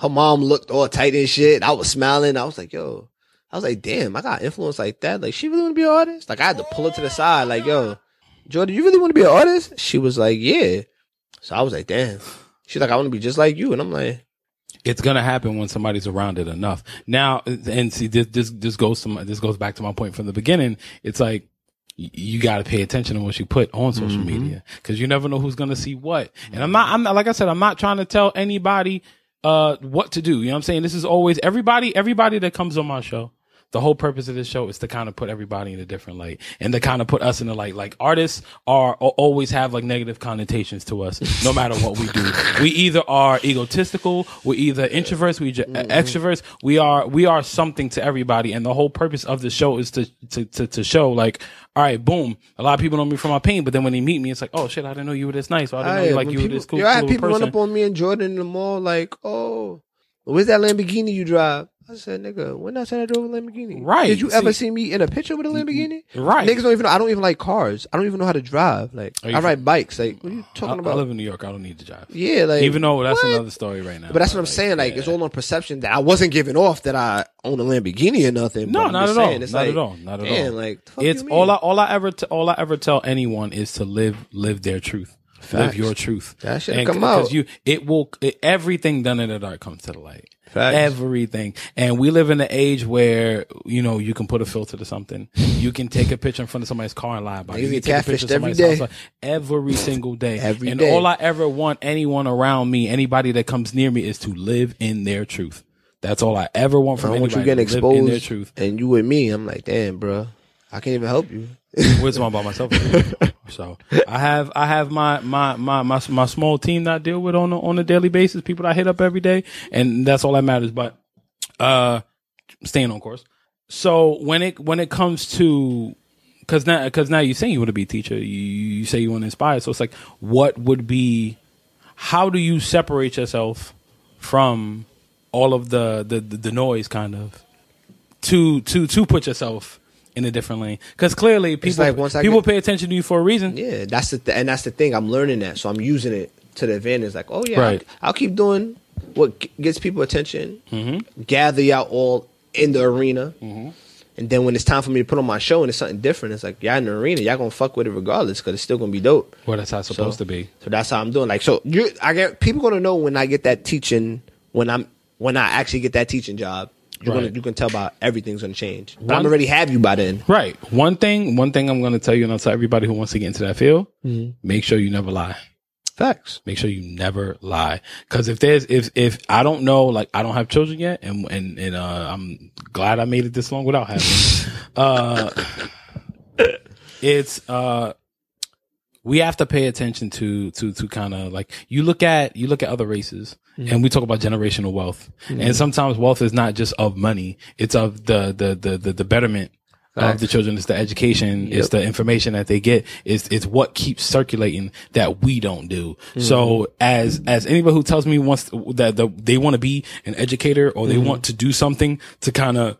Her mom looked all tight and shit. I was smiling. I was like, yo, I was like, damn, I got influence like that. Like she really want to be an artist. Like I had to pull her to the side. Like, yo, Jordan, you really want to be an artist? She was like, yeah. So I was like, damn. She's like, I want to be just like you, and I'm like, It's gonna happen when somebody's around it enough. Now, and see, this this this goes to my, this goes back to my point from the beginning. It's like you got to pay attention to what you put on social media because you never know who's gonna see what. And I'm not, I'm not, like I said, I'm not trying to tell anybody uh what to do. You know what I'm saying? This is always everybody, everybody that comes on my show. The whole purpose of this show is to kind of put everybody in a different light and to kind of put us in a light. Like artists are always have like negative connotations to us, no matter what we do. We either are egotistical, we're either introverts, we either mm-hmm. extroverts. We are we are something to everybody, and the whole purpose of the show is to to to, to show like, all right, boom. A lot of people know me from my pain, but then when they meet me, it's like, oh shit, I didn't know you were this nice, or I didn't know you like you were people- this cool, Yo, I had people person. run up on me and Jordan in the mall like, "Oh, where's that Lamborghini you drive?" I said, "Nigga, when I said I drove a Lamborghini, Right, Did you ever see- see me in a picture with a Lamborghini? Right. Niggas don't even. know. I don't even like cars. I don't even know how to drive. Like, I ride bikes. Like, what are you talking I about? I live in New York. I don't need to drive. yeah, like Even though that's what? another story right now. But that's what I'm saying. Like, it's all on perception that I wasn't giving off that I own a Lamborghini or nothing. No, not at all. saying, it's Not like, at all. Not at all. Like, fuck it's you mean? all I all I ever t- all I ever tell anyone is to live live their truth. Live your truth. That should And come out. You it will it, everything done in the dark comes to the light. Facts. Everything. And we live in an age where, you know, you can put a filter to something. You can take a picture in front of somebody's car and lie about it. You can take a picture of every house every single day. Every and day. all I ever want anyone around me, anybody that comes near me is to live in their truth. That's all I ever want I from don't want you getting in their exposed, truth. and you with me. I'm like, damn, bro, I can't even help you. Where's one by myself? so I have I have my, my my my my small team that I deal with on a, on a daily basis. People that I hit up every day, and that's all that matters. But uh, staying on course. So when it when it comes to because now because now you're saying you want to be a teacher. You, you say you want to inspire. So it's like, what would be? How do you separate yourself from all of the the, the, the noise, kind of, to to to put yourself in a different lane? Because clearly, people like people get- pay attention to you for a reason. Yeah, that's the th- and that's the thing. I'm learning that, so I'm using it to the advantage. Like, oh yeah, Right. I'll, I'll keep doing what g- gets people attention. Mm-hmm. Gather y'all all in the arena, and then when it's time for me to put on my show and it's something different, it's like y'all in the arena, y'all gonna fuck with it regardless because it's still gonna be dope. Well, that's how it's supposed to be. So that's how I'm doing. Like, so you, I get people gonna know when I get that teaching when I'm when I actually get that teaching job. You're Right. gonna you can tell by everything's gonna change. But I'm already have you by then. Right. One thing. One thing I'm going to tell you, and I'll tell everybody who wants to get into that field: Mm-hmm. make sure you never lie. Facts. Make sure you never lie. Cause if there's, if, if I don't know, like I don't have children yet and, and, and, uh, I'm glad I made it this long without having, uh, it's, uh, we have to pay attention to, to, to kind of like, you look at, you look at other races mm-hmm. and we talk about generational wealth mm-hmm. and sometimes wealth is not just of money. It's of the, the, the, the, the betterment of the children. It's the education. It's the information that they get. It's, it's what keeps circulating that we don't do. Mm-hmm. So as, as anybody who tells me wants that the, they want to be an educator or they want to do something to kind of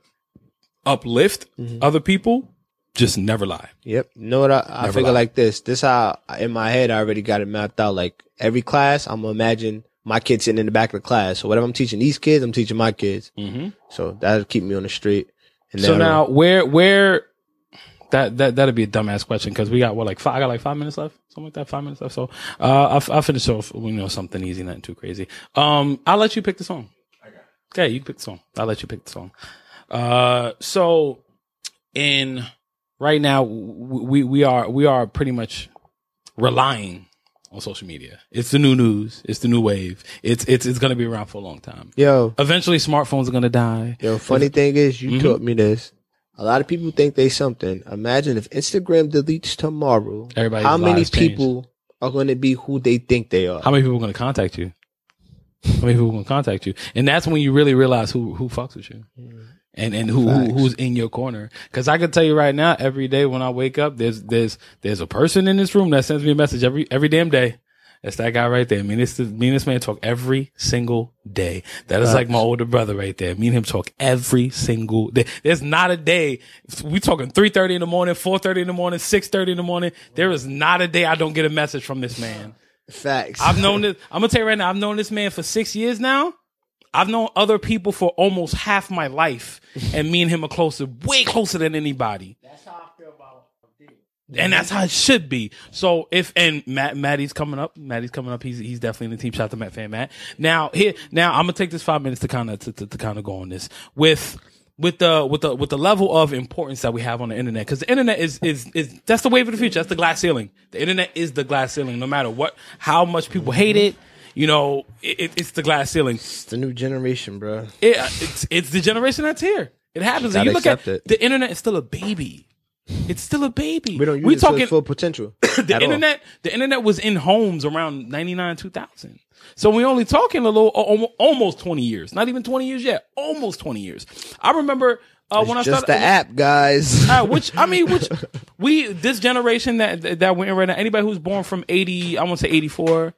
uplift other people, just never lie. Yep. You know what? I, I figure lie. like this. This how in my head I already got it mapped out. Like every class, I'm gonna imagine my kids sitting in the back of the class. So whatever I'm teaching these kids, I'm teaching my kids. Mm-hmm. So that'll keep me on the street. And So now where, where, that, that, that'd be a dumbass question because we got what, like five, I got like five minutes left, something like that, five minutes left. So, uh, I'll, I'll finish off, you know, something easy, nothing too crazy. Um, I'll let you pick the song. Okay, you pick the song. I'll let you pick the song. Uh, so in right now, we, we are, we are pretty much relying on social media. It's the new news. It's the new wave. It's, it's, it's going to be around for a long time. yo, Eventually smartphones are going to die. yo, funny thing is, you Mm-hmm. taught me this. A lot of people think they something. Imagine if Instagram deletes tomorrow. Everybody's how many people are going to be who they think they are? How many people are going to contact you? How many people are going to contact you? And that's when you really realize who who fucks with you, and and who, who who's in your corner. Because I can tell you right now, every day when I wake up, there's there's there's a person in this room that sends me a message every every damn day. That's that guy right there. Me and this me and this man talk every single day. That is like my older brother right there. Me and him talk every single day. There's not a day. We talking three thirty in the morning, four thirty in the morning, six thirty in the morning. There is not a day I don't get a message from this man. Facts. I've known this. I'm gonna tell you right now. I've known this man for six years now. I've known other people for almost half my life, and me and him are closer, way closer than anybody. That's how I feel about D. And that's how it should be. So if and Matt Maddie's coming up, Maddie's coming up. He's he's definitely in the team. Shout out to Matt fan Matt. Now here now I'm gonna take this five minutes to kind of to, to, to kind of go on this with with the with the with the level of importance that we have on the internet because the internet is is is that's the wave of the future. That's the glass ceiling. The internet is the glass ceiling. No matter what, how much people hate it, you know, it, it- it's the glass ceiling. it's the new generation, bro. It, it's it's the generation that's here. It happens. And you look at it. the internet is still a baby. It's still a baby. We don't use we it talking full potential. the at all. internet the internet was in homes around 99 2000 so we only talking a little almost 20 years not even 20 years yet almost 20 years i remember uh, when i It's just started the app, guys. uh, which I mean, which we this generation that that we're in right now. Anybody who's born from eighty, I want to say eighty four.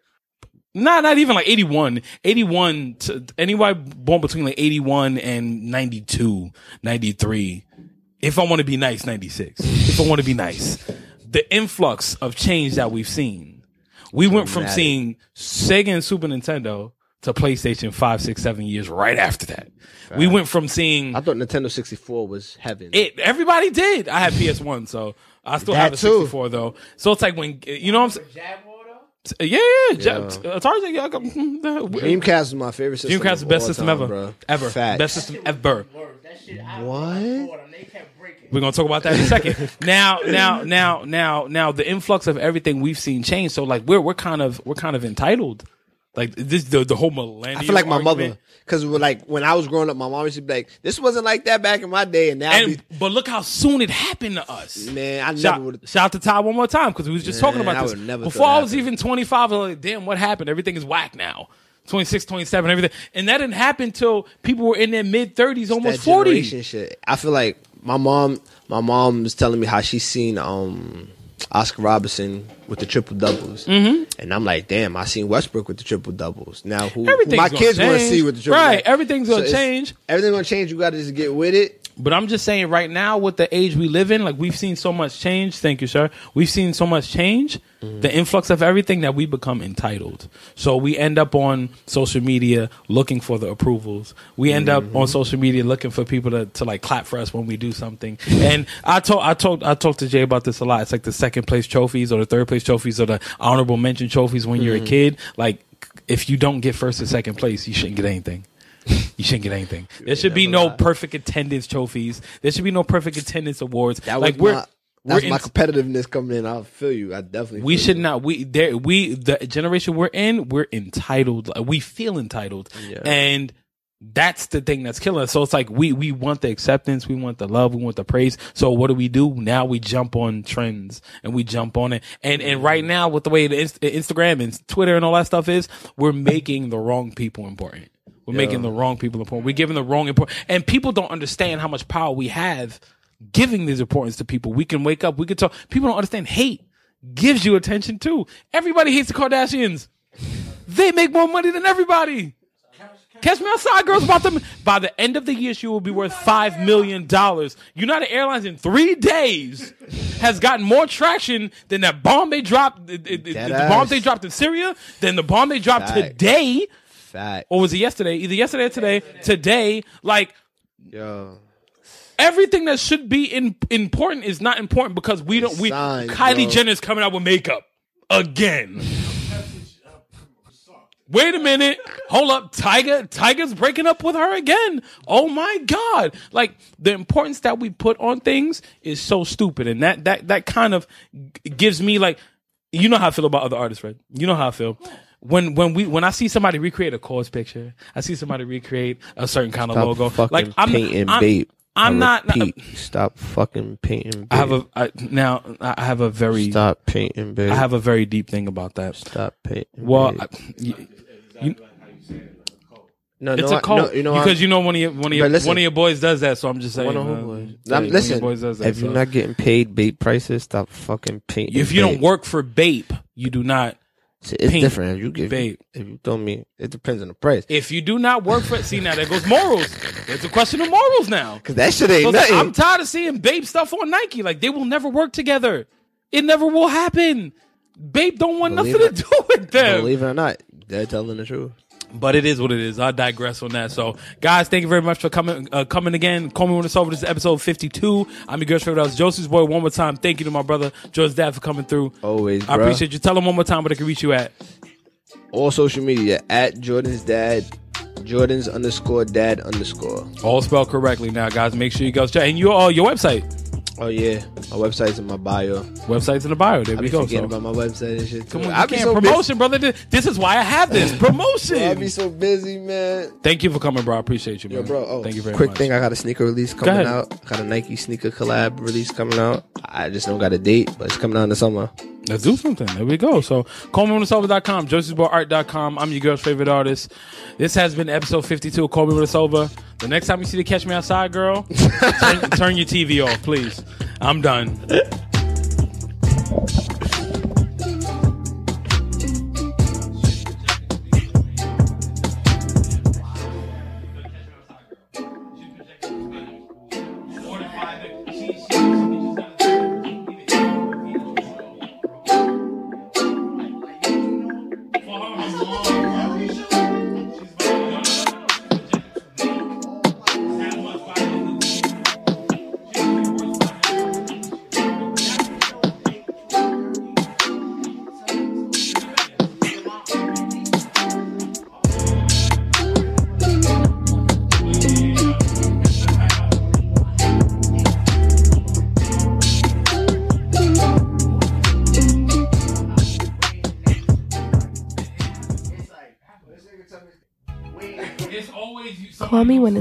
Not not even like 81. 81 to anybody born between like 81 and 92, 93. If I want to be nice, 96. If I want to be nice. The influx of change that we've seen. We went from seeing Sega and Super Nintendo to PlayStation five, six, seven years right after that. We went from seeing I thought Nintendo 64 was heaven. it everybody did. I had PS One, so I still have a That too. 64 though. So it's like when you know what I'm saying. Yeah, yeah, yeah. Uh, Tarzan, yeah, I got- Dreamcast was my favorite system. Dreamcast is the best system time, ever, bro. ever, Facts. best system ever. Word. That shit I What? I bought them. They kept breaking. We're gonna talk about that in a second. now, now, now, now, now, the influx of everything we've seen change. So like we're we're kind of we're kind of entitled. Like this, the the whole millennial. I feel like my argument. mother, because like when I was growing up, my mom used to be like, "This wasn't like that back in my day," and now, And be, but look how soon it happened to us. man, I never Shout, would. shout out to Ty one more time because we was just talking about I this never before I was even 25. I was like, damn, what happened? Everything is whack now. 26, 27, everything, and that didn't happen till people were in their mid 30s, almost That 40. generation shit. I feel like my mom, my mom was telling me how she seen um Oscar Robertson with the triple doubles, mm-hmm. and I'm like, damn, I seen Westbrook with the triple doubles. Now who, who my kids want to see with the triple Right, doubles? everything's gonna it's- change. Everything's gonna change. You got to just get with it. But I'm just saying, right now, with the age we live in, like we've seen so much change. Thank you, sir. We've seen so much change, the influx of everything that we become entitled. So we end up on social media looking for the approvals. We end up on mm-hmm. social media looking for people to, to like clap for us when we do something. and I told, I told, I talked to Jay about this a lot. It's like the second place trophies or the third place trophies or the honorable mention trophies when you're a mm-hmm. kid. Like if you don't get first or second place, you shouldn't get anything. You shouldn't get anything. There should be no perfect attendance trophies. There should be no perfect attendance awards. That was like we're my, we're that's in, my competitiveness coming in. I feel you. I definitely. we should you. not we there we the generation we're in we're entitled we feel entitled Yeah. and that's the thing that's killing us so it's like we we want the acceptance we want the love we want the praise so what do we do now we jump on trends and we jump on it and and mm. right now with the way the Inst- instagram and twitter and all that stuff is we're making the wrong people important we're making the wrong people important we're giving the wrong important and people don't understand how much power we have giving this importance to people we can wake up we can talk people don't understand hate gives you attention too. Everybody hates the Kardashians. They make more money than everybody. Catch me outside, girls. About them. By the end of the year, she will be worth five million dollars. United Airlines in three days has gotten more traction than that bomb they dropped. The, bomb they dropped in Syria, than the bomb they dropped Fact. today, Fact. or was it yesterday? Either yesterday or today. Today, like Yo. everything that should be in, important is not important because we don't. We Kylie bro. Jenner's coming out with makeup again. Wait a minute. Hold up. Tyga Tyga's breaking up with her again. Oh my god. Like the importance that we put on things is so stupid and that that that kind of gives me like you know how I feel about other artists, right? You know how I feel. When when we when I see somebody recreate a KAWS picture, I see somebody recreate a certain kind of Stop logo. fucking Like I'm painting I'm, babe. I'm I not, not repeat, uh, Stop fucking painting. Babe. I have a I, now I have a very Stop painting, babe. I have a very deep thing about that. Stop painting. Well. I, you, you, no, it's no, a cult No, you know what? because you know one of your one of your listen. one of your boys does that. So I'm just saying. One of who man. boys? Yeah, I'm- one of listen, boys does that, if you're not getting paid Bape prices, stop fucking painting. if you don't work for Bape, you do not. It's paint different. If you get babe. if you throw me, it depends on the price. If you do not work for see now there goes morals. It's a question of morals now. Cause that shit ain't So it's like, nothing. I'm tired of seeing Bape stuff on Nike. Like they will never work together. It never will happen. Bape don't want Believe nothing it- to do with them. Believe it or not, they're telling the truth. But it is what it is. I digress on that. So, guys, thank you very much for coming. Uh, coming again. Call me when it's over. This is episode fifty-two. I'm your girl's favorite. That was Josie's boy. One more time, thank you to my brother Jordan's dad for coming through. Always, I bruh. appreciate you. Tell him one more time where they can reach you at. All social media at Jordan's dad, Jordan's underscore dad underscore. All spelled correctly. Now, guys, make sure you guys check and your uh, your website. Oh yeah, my website's in my bio. Website's in the bio. There I we be go. forgetting So. about my website and shit. Too. Come on, I be can't so promotion, brother. This- This is why I have this promotion. Busy. I be so busy, man. Thank you for coming, bro. I appreciate you, man. Yo, bro. Oh, thank you very quick much. Quick thing. I got a sneaker release coming out. Got a Nike sneaker collab release coming out. I just don't got a date, but it's coming out in the summer. Let's do something. There we go. So, callmewhenitsover.com, Josie'sBoyArt.com. I'm your girl's favorite artist. This has been episode 52 of Call Me When It's Over. The next time you see the Catch Me Outside girl, turn, turn your TV off, please. I'm done.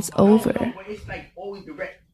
It's over.